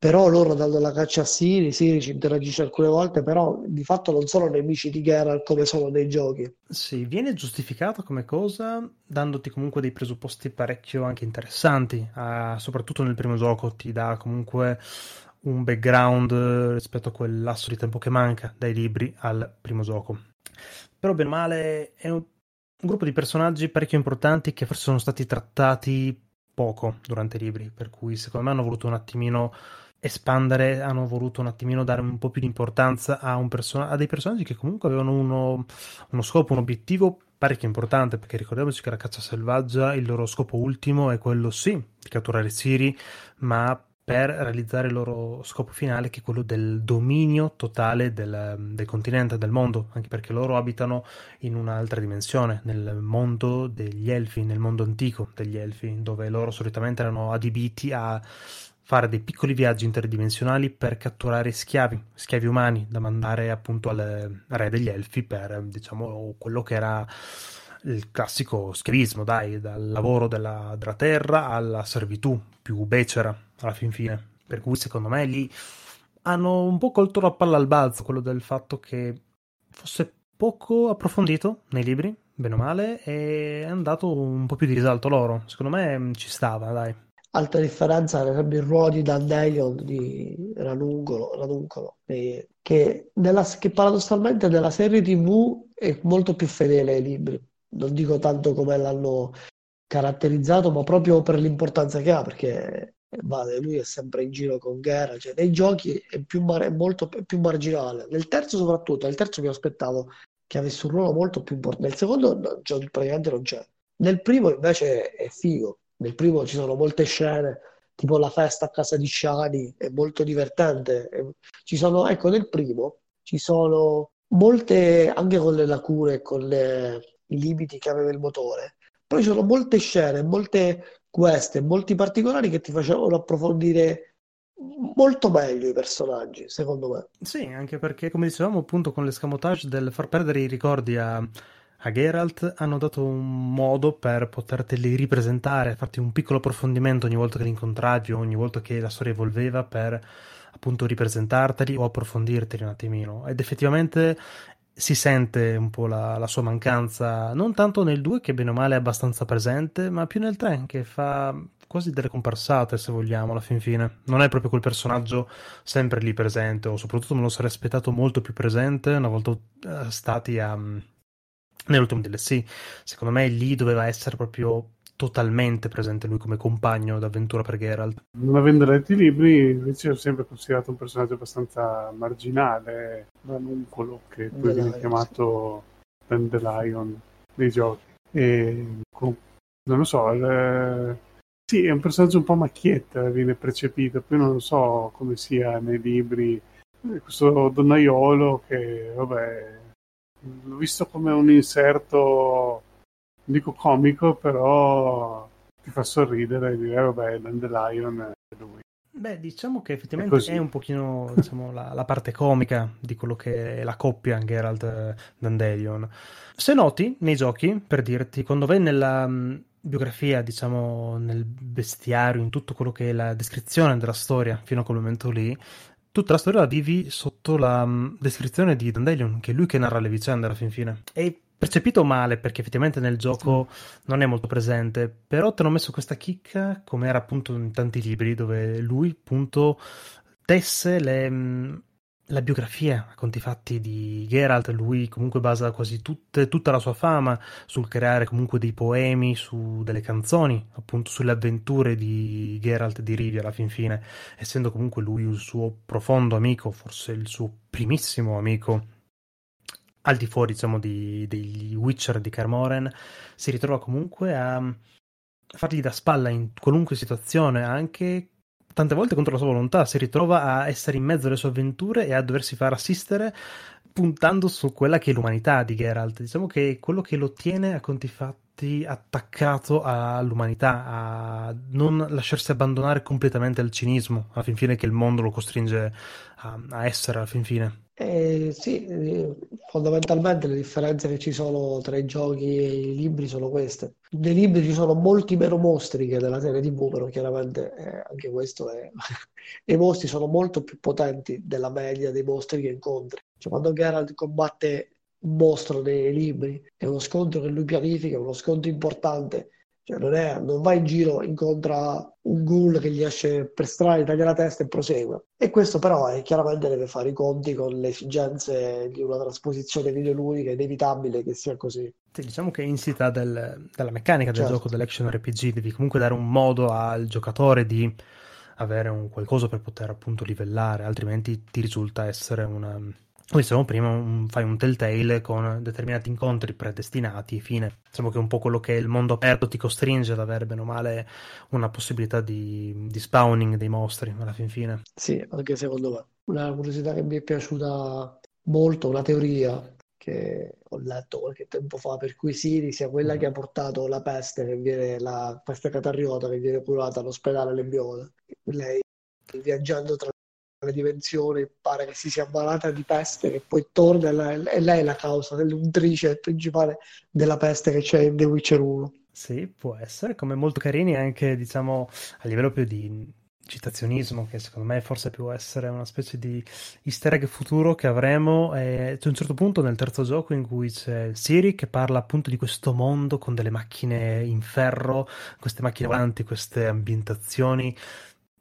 però loro danno la caccia a Siri, Siri ci interagisce alcune volte, però di fatto non sono nemici di Geralt come sono nei giochi. Sì, viene giustificata come cosa dandoti comunque dei presupposti parecchio anche interessanti, uh, soprattutto nel primo gioco ti dà comunque un background rispetto a quel lasso di tempo che manca dai libri al primo gioco. Però bene o male è un, un gruppo di personaggi parecchio importanti che forse sono stati trattati poco durante i libri, per cui secondo me hanno voluto un attimino espandere, hanno voluto un attimino dare un po' più di importanza a, person- a dei personaggi che comunque avevano uno, uno, scopo, un obiettivo parecchio importante, perché ricordiamoci che la caccia selvaggia, il loro scopo ultimo è quello sì, di catturare Siri, ma per realizzare il loro scopo finale, che è quello del dominio totale del, del, continente, del mondo, anche perché loro abitano in un'altra dimensione, nel mondo degli elfi, nel mondo antico degli elfi, dove loro solitamente erano adibiti a fare dei piccoli viaggi interdimensionali per catturare schiavi, schiavi umani, da mandare appunto al re degli elfi per, diciamo, quello che era il classico schiavismo, dai, dal lavoro della, della terra alla servitù più becera alla fin fine. Per cui secondo me lì hanno un po' colto la palla al balzo, quello del fatto che fosse poco approfondito nei libri, bene o male, e è andato un po' più di risalto loro. Secondo me ci stava, dai. Altra differenza, ad esempio, il di Dandelion di Ranuncolo, Ranuncolo eh, che, nella, che paradossalmente nella serie TV è molto più fedele ai libri non dico tanto come l'hanno caratterizzato, ma proprio per l'importanza che ha, perché vale, lui è sempre in giro con Guerra, cioè nei giochi è, più è molto è più marginale. Nel terzo soprattutto, nel terzo mi aspettavo che avesse un ruolo molto più importante, nel secondo no, praticamente non c'è. Nel primo invece è figo, nel primo ci sono molte scene, tipo la festa a casa di Shani, è molto divertente. Ci sono, ecco, nel primo ci sono molte, anche con le lacune, con le, i limiti che aveva il motore. Poi ci sono molte scene, molte quest, molti particolari che ti facevano approfondire molto meglio i personaggi, secondo me. Sì, anche perché, come dicevamo, appunto con l'escamotage del far perdere i ricordi a, a Geralt hanno dato un modo per poterteli ripresentare, farti un piccolo approfondimento ogni volta che li incontravi, ogni volta che la storia evolveva per appunto ripresentarteli o approfondirteli un attimino. Ed effettivamente si sente un po' la, la, sua mancanza, non tanto nel 2 che bene o male è abbastanza presente, ma più nel 3 che fa quasi delle comparsate se vogliamo alla fin fine. Non è proprio quel personaggio sempre lì presente, o soprattutto me lo sarei aspettato molto più presente una volta uh, stati a, nell'ultimo DLC. Secondo me lì doveva essere proprio totalmente presente lui come compagno d'avventura per Geralt. Non avendo letto i libri, invece ho sempre considerato un personaggio abbastanza marginale, non quello che poi viene chiamato Dandelion nei giochi. E non lo so, il, sì, è un personaggio un po' macchietta, viene percepito, poi non so come sia nei libri. Questo donnaiolo che, vabbè, l'ho visto come un inserto, dico comico, però ti fa sorridere e dire, vabbè, Dandelion è lui. Beh, diciamo che effettivamente è, è un pochino diciamo, la, la, parte comica di quello che è la coppia Geralt Dandelion. Se noti nei giochi, per dirti, quando vai nella mh, biografia, diciamo, nel bestiario, in tutto quello che è la descrizione della storia fino a quel momento lì, tutta la storia la vivi sotto la um, descrizione di Dandelion, che è lui che narra le vicende alla fin fine. È percepito male perché effettivamente nel gioco non è molto presente, però te l'ho messo questa chicca come era appunto in tanti libri dove lui appunto tesse le, um, la biografia a conti fatti di Geralt, lui comunque basa quasi tutte, tutta la sua fama sul creare comunque dei poemi, su delle canzoni, appunto sulle avventure di Geralt di Rivia alla fin fine, essendo comunque lui il suo profondo amico, forse il suo primissimo amico. Al di fuori diciamo di, degli Witcher di Carmoren, si ritrova comunque a fargli da spalla in qualunque situazione, anche tante volte contro la sua volontà, si ritrova a essere in mezzo alle sue avventure e a doversi far assistere puntando su quella che è l'umanità di Geralt. Diciamo che è quello che lo tiene a conti fatti attaccato all'umanità, a non lasciarsi abbandonare completamente al cinismo, alla fin fine che il mondo lo costringe a, a essere alla fin fine. Eh, sì, eh, fondamentalmente le differenze che ci sono tra i giochi e i libri sono queste. Nei libri ci sono molti meno mostri che nella serie TV, però chiaramente eh, anche questo è... <laughs> I mostri sono molto più potenti della media dei mostri che incontri. Cioè, quando Geralt combatte un mostro nei libri, è uno scontro che lui pianifica, uno scontro importante cioè non, è, non, va in giro, incontra un ghoul che gli esce per strada, taglia la testa e prosegue. E questo però è, chiaramente deve fare i conti con le esigenze di una trasposizione videoludica, è inevitabile che sia così. Sì, diciamo che insita del, della meccanica del certo. gioco dell'action RPG, devi comunque dare un modo al giocatore di avere un qualcosa per poter appunto livellare, altrimenti ti risulta essere una dicevamo prima, un, fai un telltale con determinati incontri predestinati, fine. Diciamo che un po' quello che il mondo aperto ti costringe ad avere bene o male una possibilità di, di spawning dei mostri alla fin fine. Sì, anche secondo me. Una curiosità che mi è piaciuta molto, una teoria che ho letto qualche tempo fa, per cui Siri sia quella che ha portato la peste, che viene, la peste catarriota che viene curata all'ospedale Lebbione. Lei viaggiando tra le dimensioni, pare che si sia ammalata di peste e poi torna e lei è la causa dell'untrice principale della peste che c'è in The Witcher 1. Sì, può essere, come molto carini anche, diciamo, a livello più di citazionismo, che secondo me forse può essere una specie di easter egg futuro che avremo. E c'è un certo punto nel terzo gioco in cui c'è Siri che parla appunto di questo mondo con delle macchine in ferro, queste macchine volanti, queste ambientazioni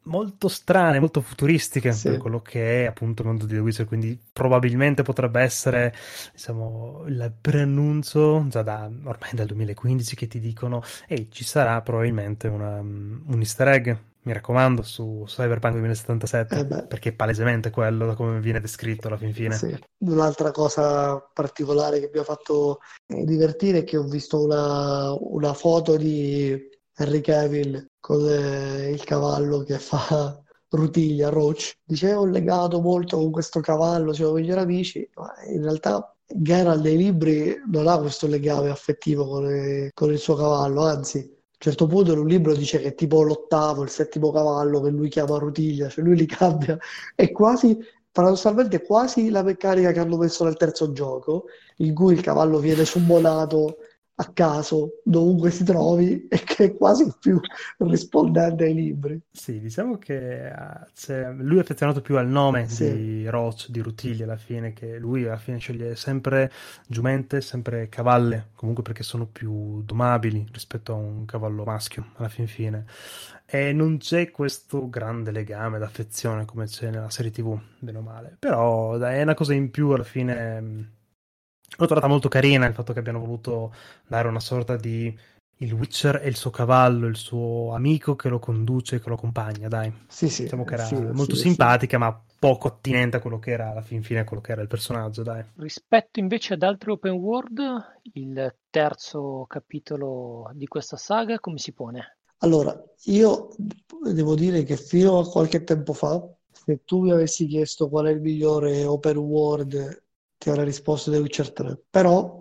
molto strane, molto futuristiche sì. per quello che è appunto il mondo di The Witcher, quindi probabilmente potrebbe essere diciamo il preannuncio già da ormai dal 2015 che ti dicono ehi ci sarà probabilmente una, un easter egg mi raccomando su Cyberpunk 2077 eh perché è palesemente quello da come viene descritto alla fin fine sì. un'altra cosa particolare che mi ha fatto divertire è che ho visto una, una foto di Henry Cavill con eh, il cavallo che fa <laughs> Rutiglia, Roach. Dice, ho legato molto con questo cavallo, siamo migliori amici, ma in realtà Geralt nei libri non ha questo legame affettivo con, eh, con il suo cavallo, anzi, a un certo punto in un libro dice che tipo l'ottavo, il settimo cavallo che lui chiama Rutiglia, cioè lui li cambia, è quasi paradossalmente quasi la meccanica che hanno messo nel terzo gioco, in cui il cavallo viene summonato a caso dovunque si trovi e che è quasi più rispondente ai libri. Sì, diciamo che uh, lui è affezionato più al nome sì. di Roach, di Rutilli alla fine, che lui alla fine sceglie sempre giumente, sempre cavalle, comunque perché sono più domabili rispetto a un cavallo maschio alla fin fine. E non c'è questo grande legame d'affezione come c'è nella serie TV, bene o male. Però è una cosa in più alla fine L'ho trovata molto carina il fatto che abbiano voluto dare una sorta di il Witcher e il suo cavallo, il suo amico che lo conduce, che lo accompagna, dai. Sì, sì. Diciamo che era sì, molto sì, simpatica, sì. ma poco attinente a quello che era alla fin fine, a quello che era il personaggio, dai. Rispetto invece ad altri open world, il terzo capitolo di questa saga come si pone? Allora, io devo dire che fino a qualche tempo fa, se tu mi avessi chiesto qual è il migliore open world ti avrei risposto The Witcher 3, però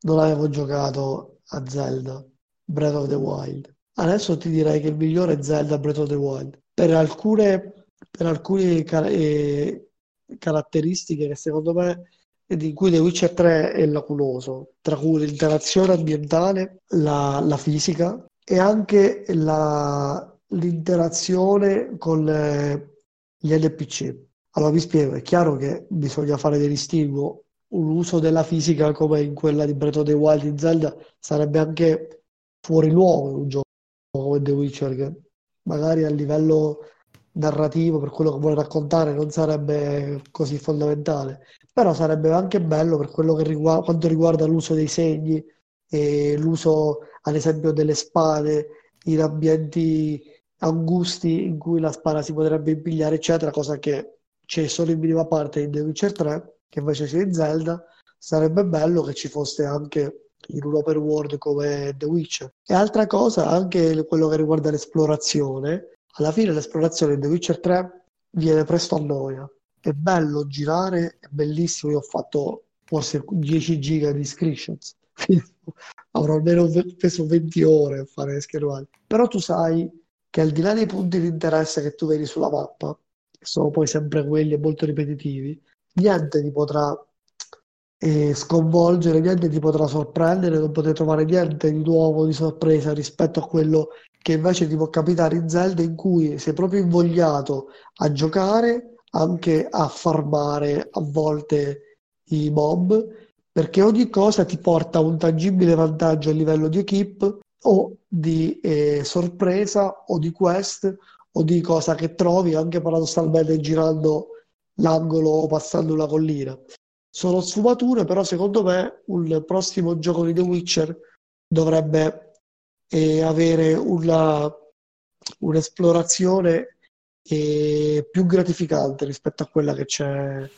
non avevo giocato a Zelda Breath of the Wild. Adesso ti direi che il migliore è Zelda Breath of the Wild per alcune, per alcune car- eh, caratteristiche che secondo me di cui The Witcher 3 è lacunoso, tra cui l'interazione ambientale, la, la fisica e anche la, l'interazione con le, gli NPC. Allora vi spiego, è chiaro che bisogna fare dei distinguo. Un della fisica come in quella di Breath of the Wild in Zelda sarebbe anche fuori luogo in un gioco come The Witcher, che magari a livello narrativo, per quello che vuole raccontare, non sarebbe così fondamentale. Però sarebbe anche bello per quello che riguarda, quanto riguarda l'uso dei segni e l'uso, ad esempio, delle spade in ambienti angusti in cui la spada si potrebbe impigliare, eccetera, cosa che c'è solo in minima parte in The Witcher 3, che invece c'è in Zelda, sarebbe bello che ci fosse anche in un open world come The Witcher. E altra cosa, anche quello che riguarda l'esplorazione, alla fine l'esplorazione in The Witcher 3 viene presto a noia. È bello girare, è bellissimo, io ho fatto forse 10 giga di screenshots, <laughs> avrò almeno preso 20 ore a fare schermate. Però tu sai che al di là dei punti di interesse che tu vedi sulla mappa, sono poi sempre quelli molto ripetitivi, niente ti potrà eh, sconvolgere, niente ti potrà sorprendere, non potrai trovare niente di nuovo, di sorpresa rispetto a quello che invece ti può capitare in Zelda in cui sei proprio invogliato a giocare, anche a farmare a volte i mob, perché ogni cosa ti porta un tangibile vantaggio a livello di equip o di eh, sorpresa o di quest o di cosa che trovi anche paradossalmente girando l'angolo o passando una collina. Sono sfumature, però secondo me un prossimo gioco di The Witcher dovrebbe eh, avere una, un'esplorazione eh, più gratificante rispetto a quella che c'è.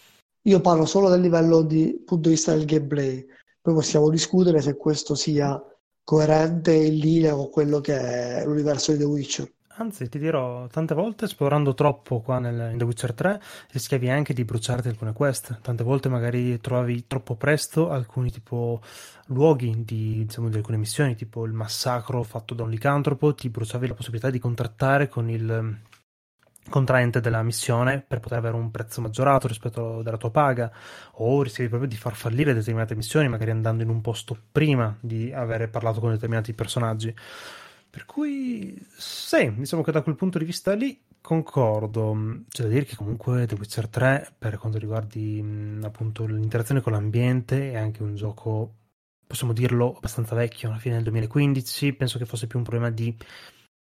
Io parlo solo dal livello di punto di vista del gameplay, poi possiamo discutere se questo sia coerente in linea con quello che è l'universo di The Witcher. Anzi, ti dirò, tante volte esplorando troppo qua nel, in The Witcher 3 rischiavi anche di bruciarti alcune quest. Tante volte magari trovavi troppo presto alcuni tipo luoghi di, diciamo, di alcune missioni, tipo il massacro fatto da un licantropo, ti bruciavi la possibilità di contrattare con il contraente della missione per poter avere un prezzo maggiorato rispetto alla tua paga o rischiavi proprio di far fallire determinate missioni magari andando in un posto prima di avere parlato con determinati personaggi per cui, sì, diciamo che da quel punto di vista lì concordo. C'è da dire che comunque The Witcher 3, per quanto riguarda appunto l'interazione con l'ambiente, è anche un gioco, possiamo dirlo, abbastanza vecchio, alla fine del 2015. Penso che fosse più un problema di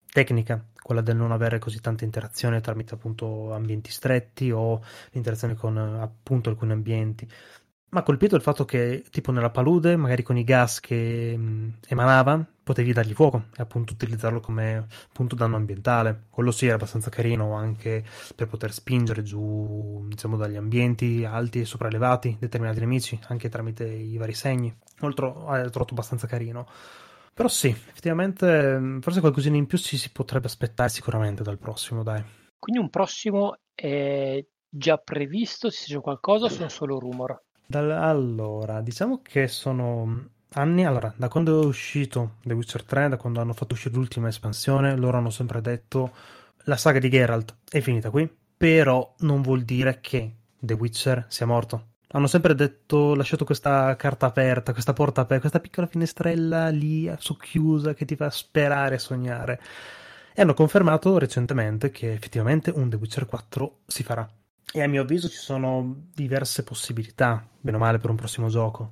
tecnica, quella del non avere così tanta interazione tramite appunto ambienti stretti o l'interazione con appunto alcuni ambienti. Ma ha colpito il fatto che, tipo nella palude, magari con i gas che mh, emanava, potevi dargli fuoco e appunto utilizzarlo come punto danno ambientale. Quello sì era abbastanza carino anche per poter spingere giù, diciamo, dagli ambienti alti e sopraelevati determinati nemici, anche tramite i vari segni. Oltre, l'ho trovato abbastanza carino. Però sì, effettivamente, forse qualcosina in più ci si potrebbe aspettare sicuramente dal prossimo, dai. Quindi un prossimo è già previsto? Se c'è qualcosa o sono solo rumor? Dal, allora, diciamo che sono anni, allora, da quando è uscito The Witcher 3, da quando hanno fatto uscire l'ultima espansione, loro hanno sempre detto la saga di Geralt è finita qui, però non vuol dire che The Witcher sia morto. Hanno sempre detto, lasciato questa carta aperta, questa porta aperta, questa piccola finestrella lì socchiusa che ti fa sperare e sognare. E hanno confermato recentemente che effettivamente un The Witcher 4 si farà. E a mio avviso ci sono diverse possibilità, bene o male, per un prossimo gioco.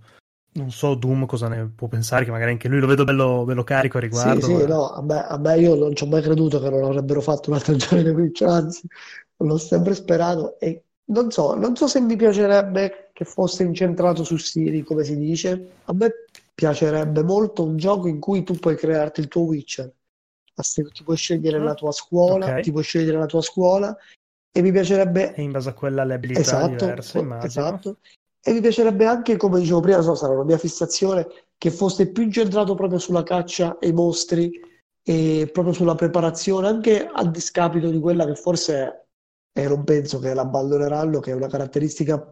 Non so Doom cosa ne può pensare, che magari anche lui lo vedo bello, bello carico a riguardo. Sì, sì, no, a me, a me io non ci ho mai creduto che non avrebbero fatto un'altra <laughs> di Witcher, anzi, l'ho sempre sperato e non so, non so se mi piacerebbe che fosse incentrato su Siri, come si dice. A me piacerebbe molto un gioco in cui tu puoi crearti il tuo Witcher. Ti puoi scegliere la tua scuola, okay. ti puoi scegliere la tua scuola e mi piacerebbe... E in base a quella le abilità esatto, diverse, immagino. Esatto. E mi piacerebbe anche, come dicevo prima, so, sarà una mia fissazione, che fosse più incentrato proprio sulla caccia ai mostri e proprio sulla preparazione, anche a discapito di quella che forse è, e non penso che l'abbandoneranno, che è una caratteristica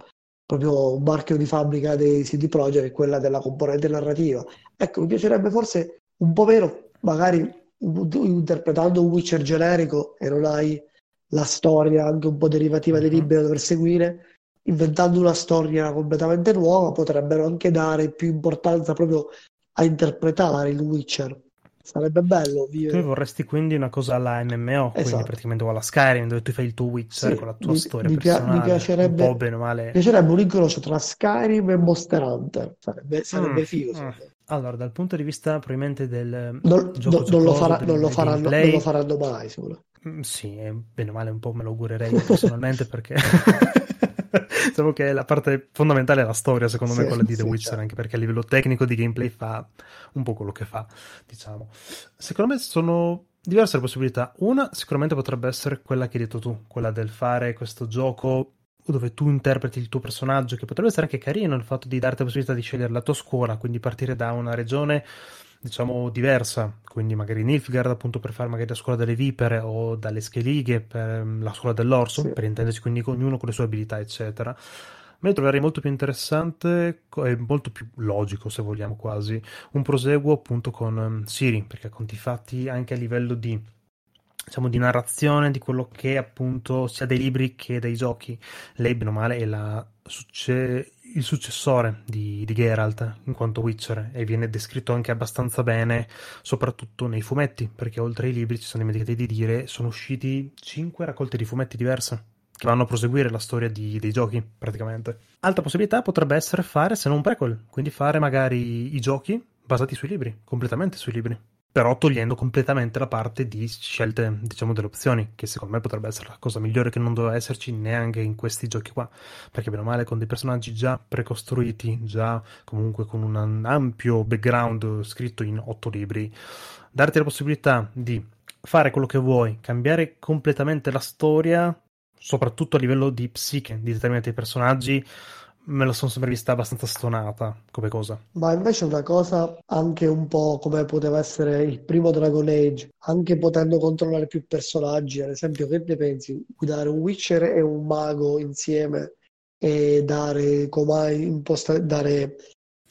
proprio un marchio di fabbrica dei CD Projekt, è quella della componente narrativa. Ecco, mi piacerebbe forse un po' meno, magari interpretando un Witcher generico e non hai la storia anche un po' derivativa dei mhm. libri da dover seguire, inventando una storia completamente nuova, potrebbero anche dare più importanza proprio a interpretare il Witcher. Sarebbe bello vivere. Tu vorresti quindi una cosa alla MMO, esatto. quindi praticamente alla Skyrim, dove tu fai il tuo Witcher sì, con la tua mi, storia mi, personale. Mi piacerebbe, un po' bene o male. Mi piacerebbe un incrocio tra Skyrim e Monster Hunter. Sarebbe, sarebbe mm, figo. Mm. Allora, dal punto di vista probabilmente del non, gioco non, lo, farà, non, lo faranno, non lo faranno mai, sicuro. Mm, sì, bene o male un po' me lo augurerei <laughs> personalmente perché <laughs> diciamo che la parte fondamentale è la storia, secondo sì, me, quella di The sì, Witcher, certo. anche perché a livello tecnico di gameplay fa un po' quello che fa, diciamo. Secondo me sono diverse le possibilità. Una sicuramente potrebbe essere quella che hai detto tu, quella del fare questo gioco dove tu interpreti il tuo personaggio, che potrebbe essere anche carino il fatto di darti la possibilità di scegliere la tua scuola, quindi partire da una regione diciamo diversa, quindi magari Nilfgaard appunto per fare magari la scuola delle vipere o dalle schelighe per mm, la scuola dell'orso, sì. per intendersi quindi ognuno con le sue abilità eccetera. Ma io troverei molto più interessante e molto più logico, se vogliamo quasi, un proseguo appunto con um, Siri, perché conti fatti anche a livello di diciamo di narrazione di quello che appunto sia dei libri che dei giochi. Lei, bene o male, è la succe- il successore di, di Geralt in quanto Witcher e viene descritto anche abbastanza bene, soprattutto nei fumetti, perché oltre ai libri ci sono dimenticati di dire sono usciti cinque raccolte di fumetti diverse che vanno a proseguire la storia di, dei giochi praticamente. Altra possibilità potrebbe essere fare se non un prequel, quindi fare magari i giochi basati sui libri, completamente sui libri però togliendo completamente la parte di scelte, diciamo, delle opzioni, che secondo me potrebbe essere la cosa migliore che non doveva esserci neanche in questi giochi qua, perché bene o male con dei personaggi già precostruiti, già comunque con un ampio background scritto in otto libri, darti la possibilità di fare quello che vuoi, cambiare completamente la storia, soprattutto a livello di psiche di determinati personaggi, me la sono sempre vista abbastanza stonata come cosa. Ma invece una cosa anche un po' come poteva essere il primo Dragon Age, anche potendo controllare più personaggi, ad esempio, che ne pensi? Guidare un Witcher e un mago insieme e dare, comandi, imposta- dare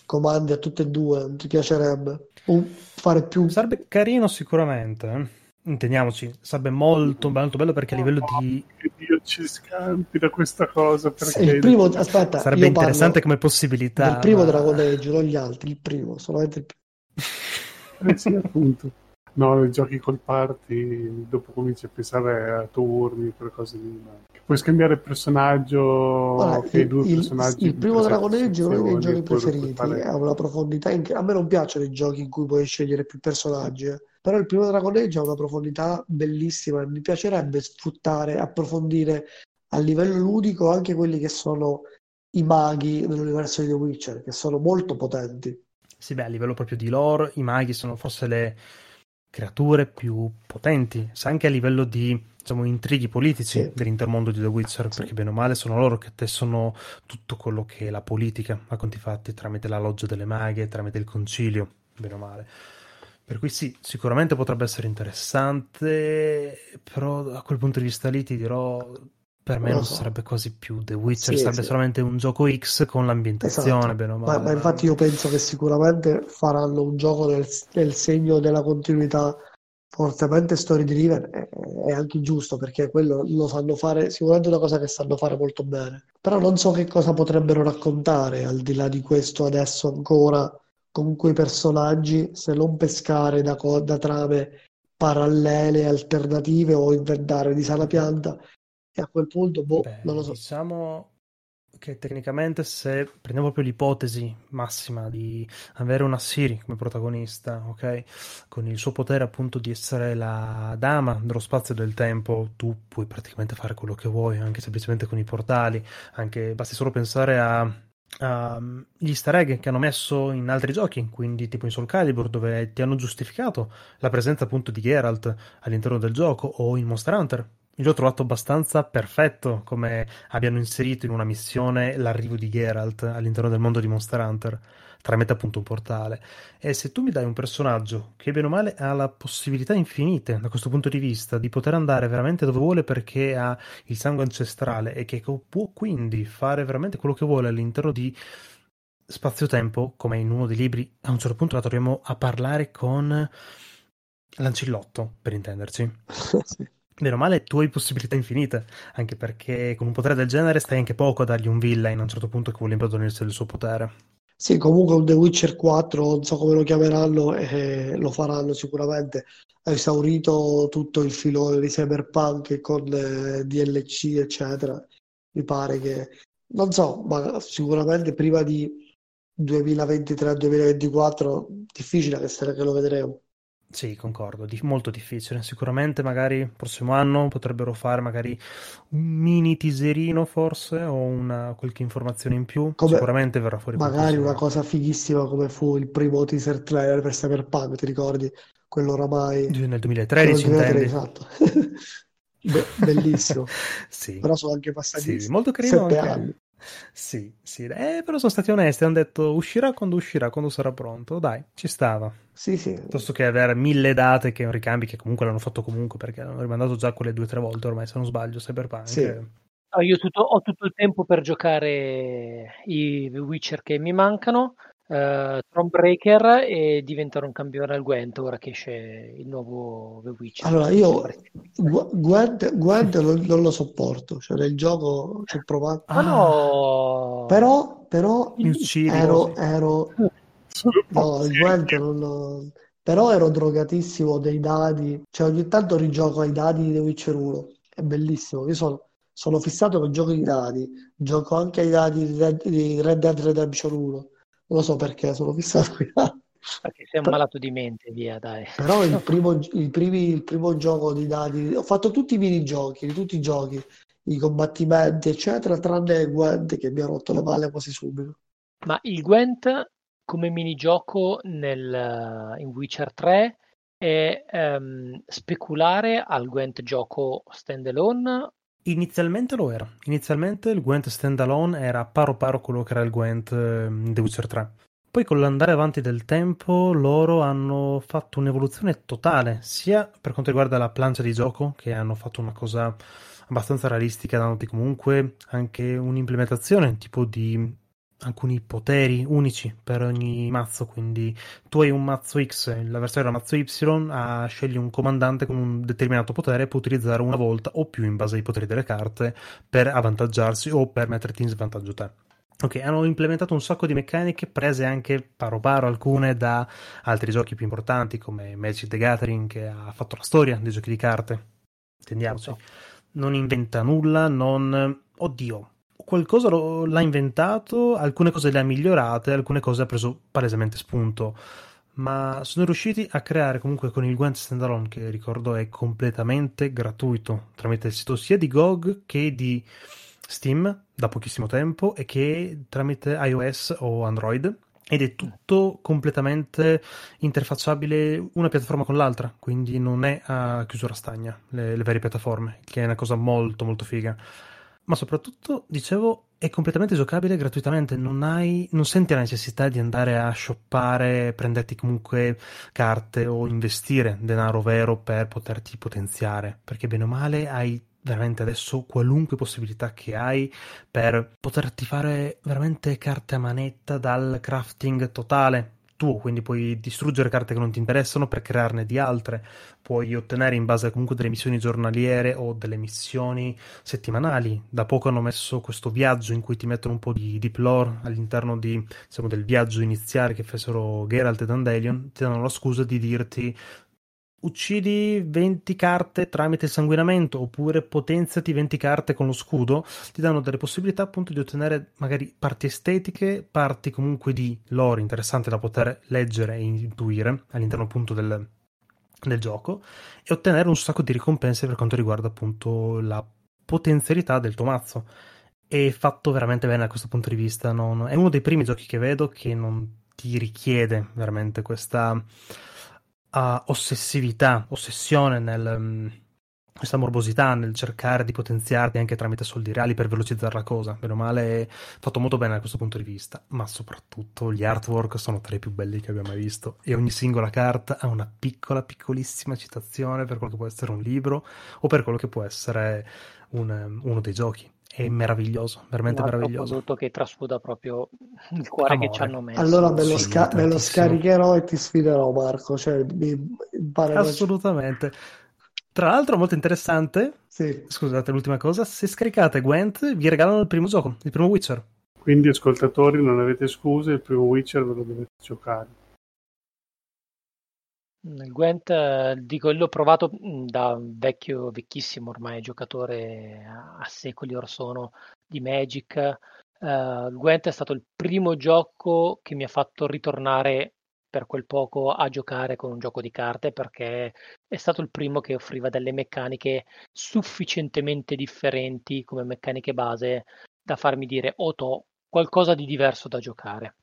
comandi a tutte e due, ti piacerebbe? O fare più... Sarebbe carino sicuramente. Intendiamoci, sarebbe molto, molto bello perché a livello di... Dio ci scampi da questa cosa. Perché il primo, aspetta, sarebbe interessante come possibilità. Il primo ma... Dragon Age, non gli altri, il primo, solamente il primo. <laughs> eh sì, appunto. No, nei giochi col party, dopo cominci a pensare a turni, per cose lì. Ma... Puoi scambiare il personaggio, Guarda, che il, due il, personaggi. Il primo Dragon Age è uno dei giochi preferiti, ha una profondità. In... A me non piacciono i giochi in cui puoi scegliere più personaggi. Eh però il primo Dragon Age ha una profondità bellissima e mi piacerebbe sfruttare, approfondire a livello ludico anche quelli che sono i maghi nell'universo di The Witcher, che sono molto potenti. Sì, beh, a livello proprio di lore, i maghi sono forse le creature più potenti, anche a livello di diciamo, intrighi politici sì. dell'intermondo di The Witcher, sì. perché bene o male sono loro che tessono tutto quello che è la politica, a conti fatti, tramite la loggia delle maghe, tramite il concilio, bene o male. Per cui sì, sicuramente potrebbe essere interessante, però a quel punto di vista lì ti dirò, per me non, so. sarebbe quasi più The Witcher, sì, sarebbe sì. solamente un gioco X con l'ambientazione, esatto. bene o male. Ma, ma, infatti io penso che sicuramente faranno un gioco nel, nel segno della continuità fortemente story driven è, è anche giusto perché quello lo sanno fare, sicuramente è una cosa che sanno fare molto bene. Però non so che cosa potrebbero raccontare al di là di questo adesso ancora con quei personaggi se non pescare da, da trame parallele, alternative o inventare di sana pianta e a quel punto, boh, Beh, non lo so. Diciamo che tecnicamente se prendiamo proprio l'ipotesi massima di avere una Siri come protagonista, ok? Con il suo potere appunto di essere la dama dello spazio e del tempo, tu puoi praticamente fare quello che vuoi, anche semplicemente con i portali, anche basti solo pensare a Uh, gli easter egg che hanno messo in altri giochi, quindi tipo in Soul Calibur, dove ti hanno giustificato la presenza appunto di Geralt all'interno del gioco, o in Monster Hunter, io ho trovato abbastanza perfetto come abbiano inserito in una missione l'arrivo di Geralt all'interno del mondo di Monster Hunter tramite appunto un portale. E se tu mi dai un personaggio che bene o male ha la possibilità infinite da questo punto di vista di poter andare veramente dove vuole perché ha il sangue ancestrale e che può quindi fare veramente quello che vuole all'interno di spazio-tempo, come in uno dei libri, a un certo punto la troviamo a parlare con Lancillotto, per intenderci. <laughs> sì. Meno male tu hai possibilità infinite, anche perché con un potere del genere stai anche poco a dargli un villain a un certo punto che vuole impadronirsi del suo potere. Sì, comunque un The Witcher 4, non so come lo chiameranno, e lo faranno sicuramente. Ha esaurito tutto il filone di Cyberpunk con eh, DLC, eccetera. Mi pare che, non so, ma sicuramente prima di 2023-2024 difficile che, che lo vedremo. Sì, concordo, di- molto difficile. Sicuramente magari il prossimo anno potrebbero fare magari un mini teaserino forse o una, qualche informazione in più. Come Sicuramente verrà fuori magari una cosa fighissima come fu il primo teaser trailer per Cyberpunk, ti ricordi? Quello oramai... Nel 2013, Quello intendi? esatto. <laughs> Be- bellissimo. <laughs> Sì, Però sono anche passati sì, molto carino sette anni. Sì, sì, eh, però sono stati onesti, hanno detto uscirà quando uscirà, quando sarà pronto. Dai, ci stava. Sì, sì. Piuttosto che avere mille date che ricambi, che comunque l'hanno fatto comunque, perché hanno rimandato già quelle due o tre volte ormai, se non sbaglio, Cyberpunk. Sì. Ah, io tutto- ho tutto il tempo per giocare i Witcher che mi mancano, uh, Thronebreaker e diventare un campione al Gwent ora che esce il nuovo The Witcher. Allora, io Gwent, Gwent non, non lo sopporto, cioè nel gioco ci ho provato. Ma no! Però, però ero, ero... No, il Gwent non lo- Però ero drogatissimo dei dadi, cioè ogni tanto rigioco ai dadi di The Witcher 1, è bellissimo, io sono, sono fissato con giochi di dadi, gioco anche ai dadi di Red, di Red Dead Redemption 1, non lo so perché, sono fissato. Perché sei un malato di mente, via, dai. Però il <laughs> primo, il primi- il primo gioco di dadi, ho fatto tutti i minigiochi, di tutti i giochi, i combattimenti, eccetera, tranne Gwent che mi ha rotto le palle quasi subito. Ma il Gwent come minigioco nel, in Witcher 3 è ehm, speculare al Gwent gioco standalone Inizialmente lo era. Inizialmente il Gwent standalone era paro paro quello che era il Gwent eh, The Witcher 3. Poi con l'andare avanti del tempo loro hanno fatto un'evoluzione totale, sia per quanto riguarda la plancia di gioco, che hanno fatto una cosa abbastanza realistica, dandoti comunque anche un'implementazione tipo di alcuni poteri unici per ogni mazzo, quindi tu hai un mazzo X, l'avversario ha un mazzo Y, ah, scegli un comandante con un determinato potere e può utilizzare una volta o più in base ai poteri delle carte per avvantaggiarsi o per metterti in svantaggio te. Ok, hanno implementato un sacco di meccaniche prese anche paro paro alcune da altri giochi più importanti come Magic the Gathering che ha fatto la storia dei giochi di carte. Intendiamoci. Non inventa nulla, non... Oddio, qualcosa lo- l'ha inventato, alcune cose le ha migliorate, alcune cose ha preso palesemente spunto. Ma sono riusciti a creare comunque con il Gwent Standalone, che ricordo è completamente gratuito, tramite il sito sia di GOG che di Steam da pochissimo tempo e che tramite iOS o Android. Ed è tutto completamente interfacciabile una piattaforma con l'altra, quindi non è a chiusura stagna le, le varie piattaforme, che è una cosa molto molto figa ma soprattutto, dicevo, è completamente giocabile gratuitamente, non, hai, non senti la necessità di andare a shoppare, prenderti comunque carte o investire denaro vero per poterti potenziare, perché bene o male hai veramente adesso qualunque possibilità che hai per poterti fare veramente carte a manetta dal crafting totale. Tuo, quindi puoi distruggere carte che non ti interessano per crearne di altre, puoi ottenere in base comunque delle missioni giornaliere o delle missioni settimanali. Da poco hanno messo questo viaggio in cui ti mettono un po' di deep lore all'interno di, diciamo, del viaggio iniziale che fecero Geralt e Dandelion, ti danno la scusa di dirti uccidi 20 carte tramite sanguinamento oppure potenziati 20 carte con lo scudo, ti danno delle possibilità appunto di ottenere magari parti estetiche, parti comunque di lore interessante da poter leggere e intuire all'interno appunto del, del gioco e ottenere un sacco di ricompense per quanto riguarda appunto la potenzialità del tuo mazzo. È fatto veramente bene da questo punto di vista. Non... È uno dei primi giochi che vedo che non ti richiede veramente questa uh, ossessività, ossessione nel, um, questa morbosità nel cercare di potenziarti anche tramite soldi reali per velocizzare la cosa. Meno male, fatto molto bene da questo punto di vista, ma soprattutto gli artwork sono tra i più belli che abbia mai visto e ogni singola carta ha una piccola, piccolissima citazione per quello che può essere un libro o per quello che può essere un, uno dei giochi è meraviglioso, veramente un meraviglioso. Un prodotto che trasuda proprio il cuore Amore. che ci hanno messo. Allora me lo, sca- me lo, scaricherò e ti sfiderò, Marco. Cioè, mi, Assolutamente. Tra l'altro, molto interessante. Sì. Scusate, l'ultima cosa: se scaricate Gwent, vi regalano il primo gioco, il primo Witcher. Quindi, ascoltatori, non avete scuse, il primo Witcher ve lo dovete giocare. Il Gwent, eh, dico, l'ho provato mm, da vecchio, vecchissimo ormai giocatore a, secoli or sono di Magic. Il Gwent è stato il primo gioco che mi ha fatto ritornare per quel poco a giocare con un gioco di carte perché è stato il primo che offriva delle meccaniche sufficientemente differenti come meccaniche base da farmi dire oh to, qualcosa di diverso da giocare.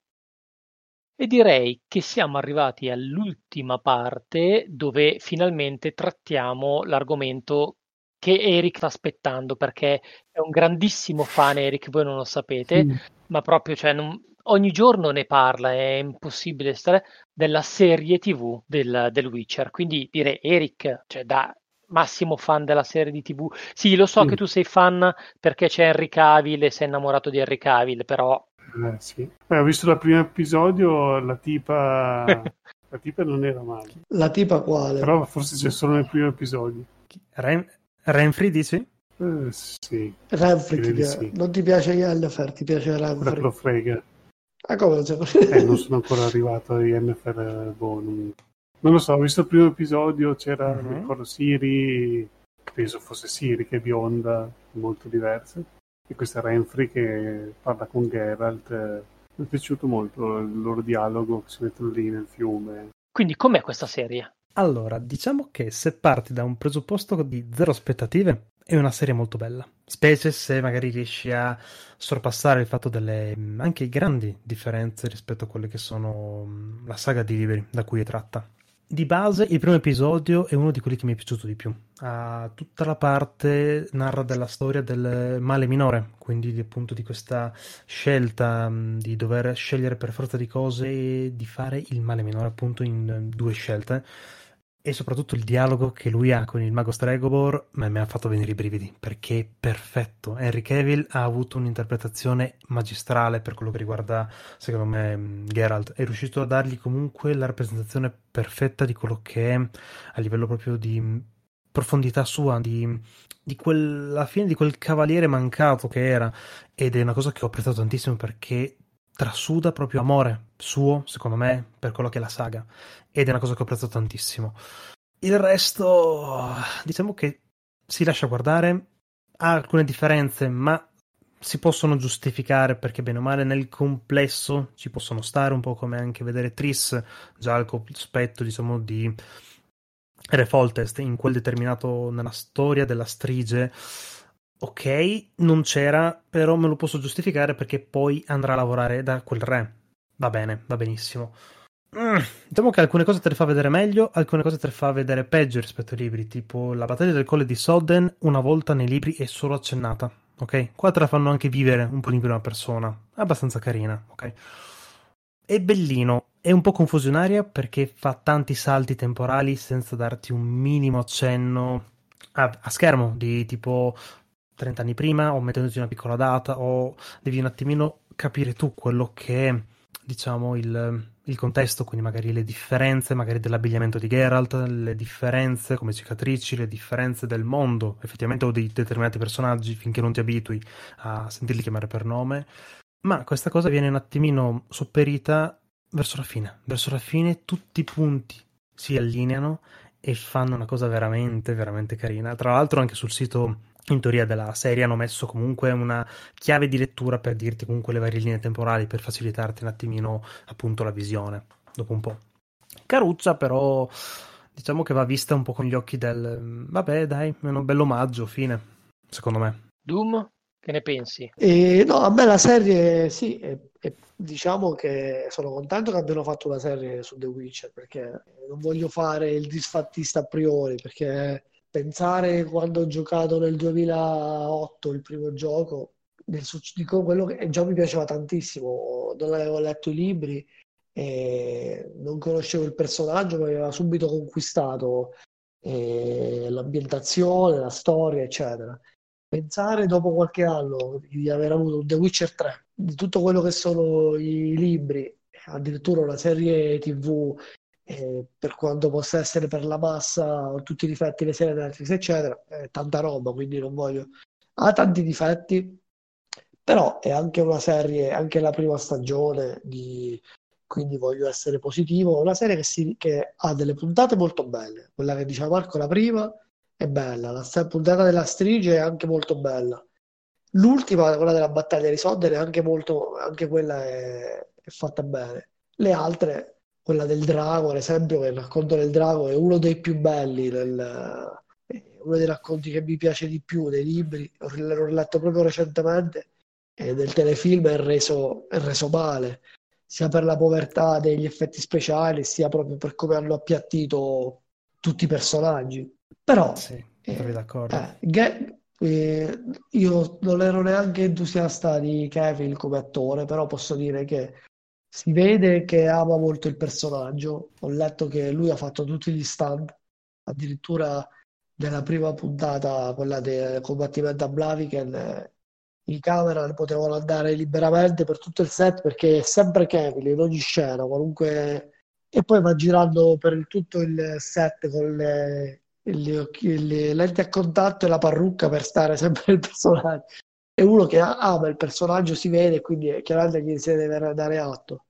E direi che siamo arrivati all'ultima parte dove finalmente trattiamo l'argomento che Eric sta aspettando perché è un grandissimo fan Eric, voi non lo sapete, mm. ma proprio cioè, non, ogni giorno ne parla, è impossibile stare della serie TV del, del Witcher. Quindi direi Eric, cioè da massimo fan della serie di TV. Sì, lo so mm. che tu sei fan perché c'è Henry Cavill e sei innamorato di Henry Cavill, però eh, sì. Beh, ho visto il primo episodio, la tipa... <laughs> la tipa non era male. La tipa quale? Però forse c'è solo nel primo episodio. Ren... Renfrey dici? Eh, sì. Renfrey ti piace. Sì. Non ti piace Yennefer, ti piace Renfrey. lo frega. Ah, come eh, non sono ancora arrivato a Yennefer, boh, non... non... lo so, ho visto il primo episodio, c'era, uh-huh. ricordo Siri, penso fosse Siri che è bionda, molto diversa e questa Renfrey che parla con Geralt. Mi è piaciuto molto il loro dialogo che si mettono lì nel fiume. Quindi com'è questa serie? Allora, diciamo che se parti da un presupposto di zero aspettative, è una serie molto bella. Specie se magari riesci a sorpassare il fatto delle anche grandi differenze rispetto a quelle che sono la saga di libri da cui è tratta. Di base, il primo episodio è uno di quelli che mi è piaciuto di più. Uh, tutta la parte narra della storia del male minore, quindi appunto di questa scelta um, di dover scegliere per forza di cose di fare il male minore appunto in due scelte e soprattutto il dialogo che lui ha con il mago Stregobor mi ha fatto venire i brividi perché è perfetto. Henry Cavill ha avuto un'interpretazione magistrale per quello che riguarda, secondo me, Geralt. È riuscito a dargli comunque la rappresentazione perfetta di quello che è a livello proprio di profondità sua, di, di quella fine di quel cavaliere mancato che era. Ed è una cosa che ho apprezzato tantissimo perché trasuda proprio amore suo, secondo me, per quello che è la saga. Ed è una cosa che ho apprezzato tantissimo. Il resto, diciamo che si lascia guardare, ha alcune differenze, ma si possono giustificare perché bene o male nel complesso ci possono stare, un po' come anche vedere Tris, già il cospetto, diciamo, di Refoltest in quel determinato, nella storia della strige ok, non c'era, però me lo posso giustificare perché poi andrà a lavorare da quel re. Va bene, va benissimo. Mm, diciamo che alcune cose te le fa vedere meglio, alcune cose te le fa vedere peggio rispetto ai libri, tipo la battaglia del colle di Sodden una volta nei libri è solo accennata, ok? Qua te la fanno anche vivere un po' in prima persona, è abbastanza carina, ok? È bellino, è un po' confusionaria perché fa tanti salti temporali senza darti un minimo accenno a, a schermo di tipo 30 anni prima o mettendoti una piccola data o devi un attimino capire tu quello che diciamo il, il contesto, quindi magari le differenze magari dell'abbigliamento di Geralt, le differenze come cicatrici, le differenze del mondo effettivamente o di determinati personaggi finché non ti abitui a sentirli chiamare per nome. Ma questa cosa viene un attimino sopperita verso la fine. Verso la fine tutti i punti si allineano e fanno una cosa veramente, veramente carina. Tra l'altro anche sul sito in teoria della serie hanno messo comunque una chiave di lettura per dirti comunque le varie linee temporali per facilitarti un attimino appunto la visione dopo un po'. Caruccia però diciamo che va vista un po' con gli occhi del vabbè dai, è un bello omaggio, fine, secondo me. Doom, che ne pensi? E, no, a me la serie sì, è, è, diciamo che sono contento che abbiano fatto una serie su The Witcher perché non voglio fare il disfattista a priori perché pensare quando ho giocato nel 2008 il primo gioco, nel, dico quello che già mi piaceva tantissimo, non avevo letto i libri, non conoscevo il personaggio, mi aveva subito conquistato eh, l'ambientazione, la storia, eccetera. Pensare dopo qualche anno di aver avuto The Witcher 3, di tutto quello che sono i libri, addirittura una serie TV eh, per quanto possa essere per la massa o tutti i difetti le serie Netflix eccetera è tanta roba quindi non voglio ha tanti difetti però è anche una serie anche la prima stagione di... quindi voglio essere positivo. Una serie che, si... che ha delle puntate molto belle quella che diceva Marco la prima è bella la puntata della strige è anche molto bella. L'ultima quella della battaglia di Sodder è anche molto anche quella è, è fatta bene. Le altre quella del drago, ad esempio, che il racconto del drago è uno dei più belli, del, uno dei racconti che mi piace di più dei libri, l'ho letto proprio recentemente, e del telefilm è reso, è reso male, sia per la povertà degli effetti speciali, sia proprio per come hanno appiattito tutti i personaggi. Però, sì, eh, d'accordo. Eh, Ge- eh, io non ero neanche entusiasta di Kevin come attore, però posso dire che si vede che ama molto il personaggio. Ho letto che lui ha fatto tutti gli stand, addirittura nella prima puntata, quella del combattimento a Blaviken, i camera potevano andare liberamente per tutto il set perché è sempre Kevin in ogni scena, qualunque... E poi va girando per tutto il set con le, le, le lenti a contatto e la parrucca per stare <laughs> sempre il personaggio è uno che ama il personaggio, si vede, quindi chiaramente gli si deve dare atto.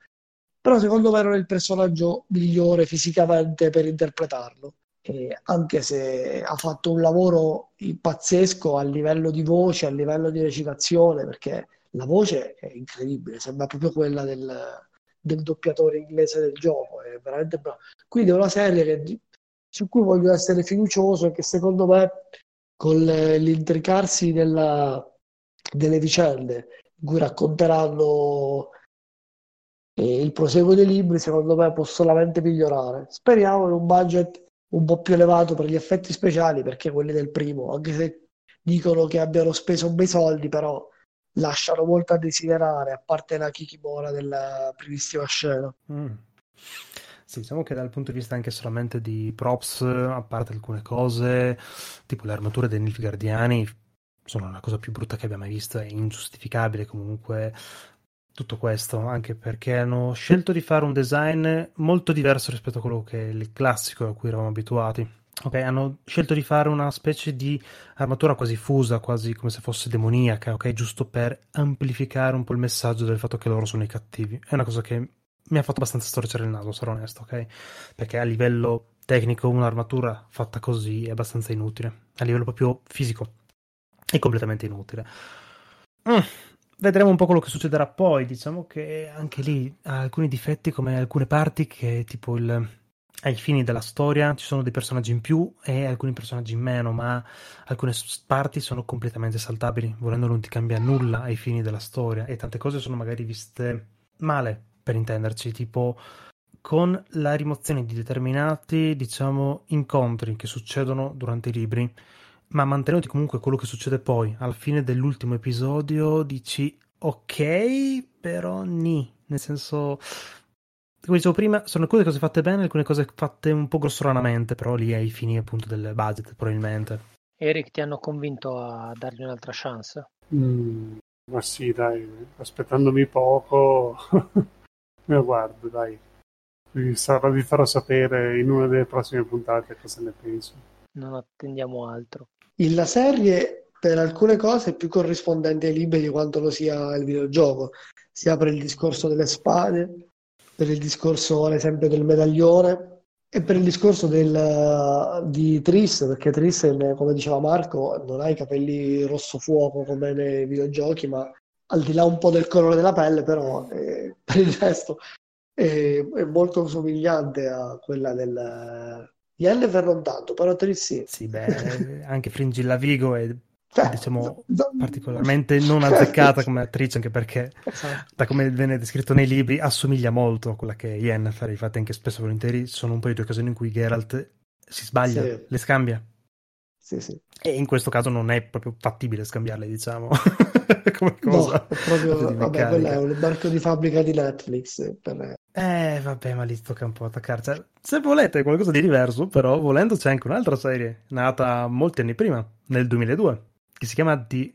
Però secondo me non è il personaggio migliore fisicamente per interpretarlo. E anche se ha fatto un lavoro pazzesco a livello di voce, a livello di recitazione, perché la voce è incredibile, sembra proprio quella del, del doppiatore inglese del gioco, è veramente bravo. Quindi è una serie che, su cui voglio essere fiducioso e che secondo me con l'intricarsi della, delle vicende in cui racconteranno eh, il proseguo dei libri, secondo me può solamente migliorare. Speriamo in un budget un po' più elevato per gli effetti speciali, perché quelli del primo, anche se dicono che abbiano speso bei soldi, però lasciano molto a desiderare, a parte la Kikimora della primissima scena. Mm. Sì, diciamo che dal punto di vista anche solamente di props, a parte alcune cose, tipo le armature dei Nilfgaardiani, sono la cosa più brutta che abbia mai visto, è ingiustificabile comunque tutto questo, anche perché hanno scelto di fare un design molto diverso rispetto a quello che è il classico a cui eravamo abituati. Ok, hanno scelto di fare una specie di armatura quasi fusa, quasi come se fosse demoniaca, ok, giusto per amplificare un po' il messaggio del fatto che loro sono i cattivi. È una cosa che mi ha fatto abbastanza storcere il naso, sarò onesto, ok? Perché a livello tecnico un'armatura fatta così è abbastanza inutile, a livello proprio fisico è completamente inutile. Mm, vedremo un po' quello che succederà poi. Diciamo che anche lì ha alcuni difetti, come alcune parti che tipo il, ai fini della storia ci sono dei personaggi in più e alcuni personaggi in meno, ma alcune parti sono completamente saltabili. Volendo non ti cambia nulla ai fini della storia e tante cose sono magari viste male, per intenderci, tipo con la rimozione di determinati, diciamo, incontri che succedono durante i libri ma mantenuti comunque quello che succede poi. Alla fine dell'ultimo episodio dici ok, però ni. Nel senso, come dicevo prima, sono alcune cose fatte bene, alcune cose fatte un po' grossolanamente, però lì ai fini appunto del budget probabilmente. Eric, ti hanno convinto a dargli un'altra chance? Mm, ma sì, dai, aspettandomi poco, <laughs> me lo guardo, dai. vi, sarò, vi farò sapere in una delle prossime puntate cosa ne penso. Non attendiamo altro. La serie per alcune cose è più corrispondente ai libri di quanto lo sia il videogioco, sia per il discorso delle spade, per il discorso ad esempio del medaglione e per il discorso del, di Tris, perché Tris, come diceva Marco, non ha i capelli rosso fuoco come nei videogiochi, ma al di là un po' del colore della pelle, però eh, per il resto è, è, molto somigliante a quella del Yennefer non tanto, però Tris sì. Sì, beh, anche Fringilla Vigo è cioè, diciamo particolarmente non azzeccata come attrice anche perché esatto. da come viene descritto nei libri assomiglia molto a quella che è Yennefer infatti anche spesso volentieri sono un po' di due occasioni in cui Geralt si sbaglia, sì. le scambia sì, sì. e in questo caso non è proprio fattibile scambiarle diciamo <laughs> come cosa no, è proprio, vabbè, quello è un marchio di fabbrica di Netflix per... eh vabbè ma lì tocca un po' attaccarci cioè, se volete qualcosa di diverso però volendo c'è anche un'altra serie nata molti anni prima nel 2002 che si chiama di...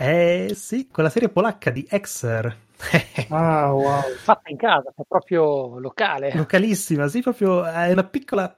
Eh sì, quella serie polacca di Exer. <laughs> ah, wow. Fatta in casa, è proprio locale. Localissima, sì, proprio è una piccola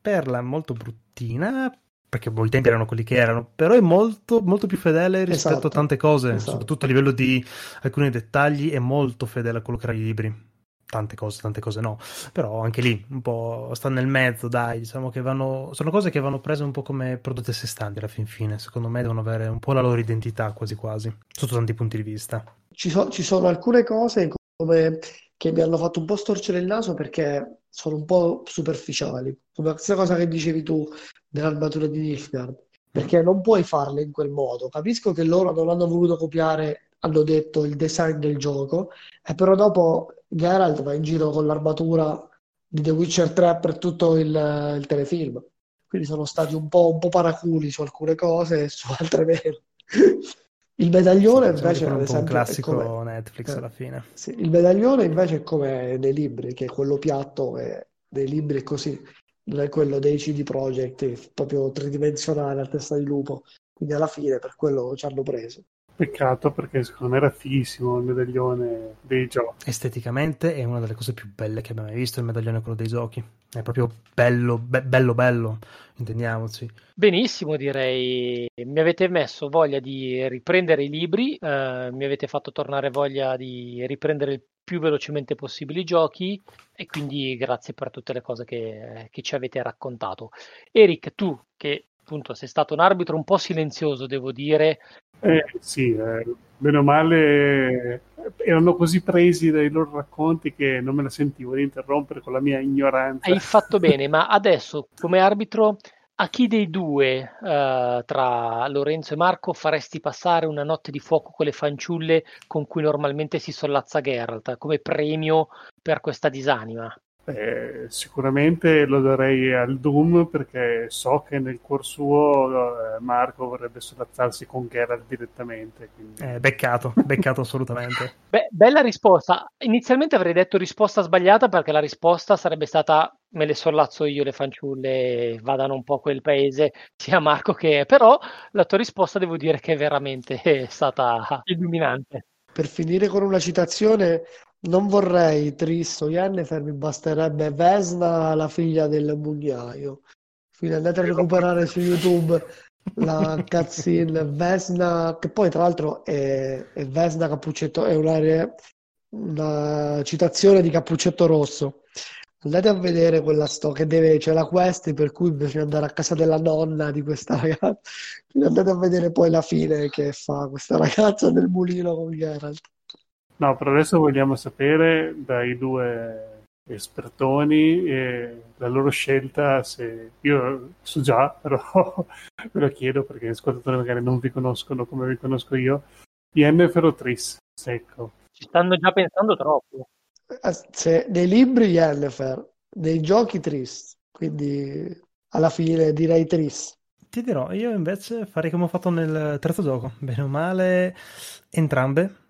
perla molto bruttina, perché i tempi erano quelli che erano, però è molto, molto più fedele rispetto esatto, a tante cose, esatto. soprattutto a livello di alcuni dettagli, è molto fedele a quello che erano i libri tante cose, tante cose no, però anche lì un po' sta nel mezzo, dai, diciamo che vanno, sono cose che vanno prese un po' come prodotte a sé stanti alla fin fine, secondo me devono avere un po' la loro identità quasi quasi, sotto tanti punti di vista. Ci, so, ci sono alcune cose come, che mi hanno fatto un po' storcere il naso perché sono un po' superficiali, come la stessa cosa che dicevi tu dell'armatura di Nilfgaard, perché non puoi farle in quel modo, capisco che loro non hanno voluto copiare hanno detto il design del gioco, e però dopo Geralt va in giro con l'armatura di The Witcher 3 per tutto il, il telefilm. Quindi sono stati un po', un po' paraculi su alcune cose e su altre meno. <laughs> Il medaglione invece è un classico come... Netflix alla fine. Sì, il medaglione invece è come nei libri, che è quello piatto e nei libri è così, non è quello dei CD Projekt, è proprio tridimensionale a testa di lupo. Quindi alla fine per quello ci hanno preso. Peccato perché secondo me era fighissimo il medaglione dei giochi. Esteticamente è una delle cose più belle che abbiamo mai visto il medaglione quello dei giochi. È proprio bello, be- bello, bello, intendiamoci. Benissimo direi. Mi avete messo voglia di riprendere i libri, eh, mi avete fatto tornare voglia di riprendere il più velocemente possibile i giochi e quindi grazie per tutte le cose che, che ci avete raccontato. Eric, tu che appunto sei stato un arbitro un po' silenzioso, devo dire. Eh, sì, eh, bene o male erano così presi dai loro racconti che non me la sentivo di interrompere con la mia ignoranza. Hai fatto bene, ma adesso come arbitro a chi dei due uh, tra Lorenzo e Marco faresti passare una notte di fuoco con le fanciulle con cui normalmente si sollazza Geralt come premio per questa disanima? Eh, sicuramente lo darei al Doom perché so che nel cuor suo eh, Marco vorrebbe sollazzarsi con Geralt direttamente. Quindi... Eh, beccato, beccato assolutamente. <laughs> Beh, bella risposta. Inizialmente avrei detto risposta sbagliata perché la risposta sarebbe stata me le sollazzo io le fanciulle vadano un po' quel paese sia Marco che... Però la tua risposta devo dire che è veramente stata illuminante. Per finire con una citazione, non vorrei Tristo Yennefer, mi basterebbe Vesna, la figlia del mugnaio. Quindi andate a recuperare su YouTube la cutscene Vesna, che poi tra l'altro è, è Vesna Cappuccetto, è una, una, citazione di Cappuccetto Rosso. Andate a vedere quella storia che deve, c'è la quest per cui bisogna andare a casa della nonna di questa ragazza. Quindi andate a vedere poi la fine che fa questa ragazza nel mulino con Geralt. No, però adesso vogliamo sapere dai due espertoni e la loro scelta se io so già però <laughs> ve lo chiedo perché gli ascoltatori magari non vi conoscono come vi conosco io. Yennefer o Tris secco ci stanno già pensando troppo. Eh, se, nei libri Yennefer nei giochi Tris. Quindi alla fine direi Tris. Ti dirò io invece farei come ho fatto nel terzo gioco. Bene o male entrambe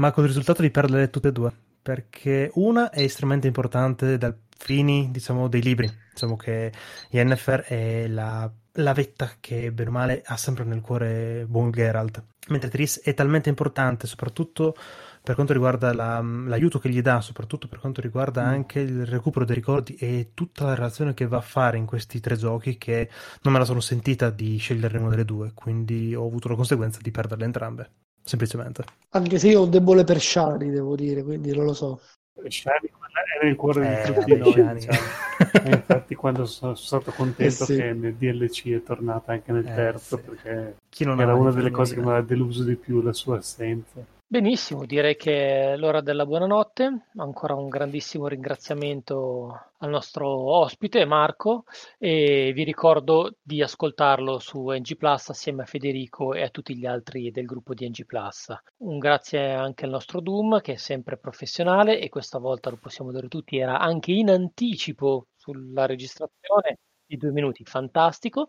ma con il risultato di perdere tutte e due. perché una è estremamente importante dal fini, diciamo, dei libri. Diciamo che Yennefer è la, la vetta che, bene o male, ha sempre nel cuore buon Geralt. Mentre Triss è talmente importante, soprattutto per quanto riguarda la, l'aiuto che gli dà, soprattutto per quanto riguarda mm. anche il recupero dei ricordi e tutta la relazione che va a fare in questi tre giochi, che non me la sono sentita di scegliere una delle due, quindi ho avuto la conseguenza di perderle entrambe, semplicemente. Anche se io ho un debole per Shari, devo dire, quindi non lo so. Shani era il cuore di eh, tutti noi diciamo. <laughs> infatti quando sono, stato contento eh sì. che nel DLC è tornata anche nel eh terzo sì. perché era una delle cose che mi ha deluso di più la sua assenza Benissimo, direi che è l'ora della buonanotte. Ancora un grandissimo ringraziamento al nostro ospite Marco e vi ricordo di ascoltarlo su NG Plus assieme a Federico e a tutti gli altri del gruppo di NG Plus. Un grazie anche al nostro Doom che è sempre professionale e questa volta lo possiamo dire tutti, era anche in anticipo sulla registrazione di due minuti, fantastico.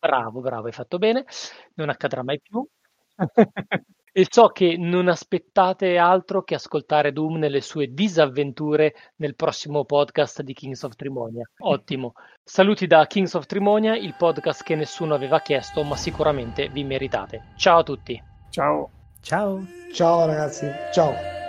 Bravo, bravo, hai fatto bene, non accadrà mai più. <laughs> E so che non aspettate altro che ascoltare Doom nelle sue disavventure nel prossimo podcast di Kings of Trimonia. Ottimo. Saluti da Kings of Trimonia, il podcast che nessuno aveva chiesto, ma sicuramente vi meritate. Ciao a tutti. Ciao. Ciao. Ciao ragazzi. Ciao.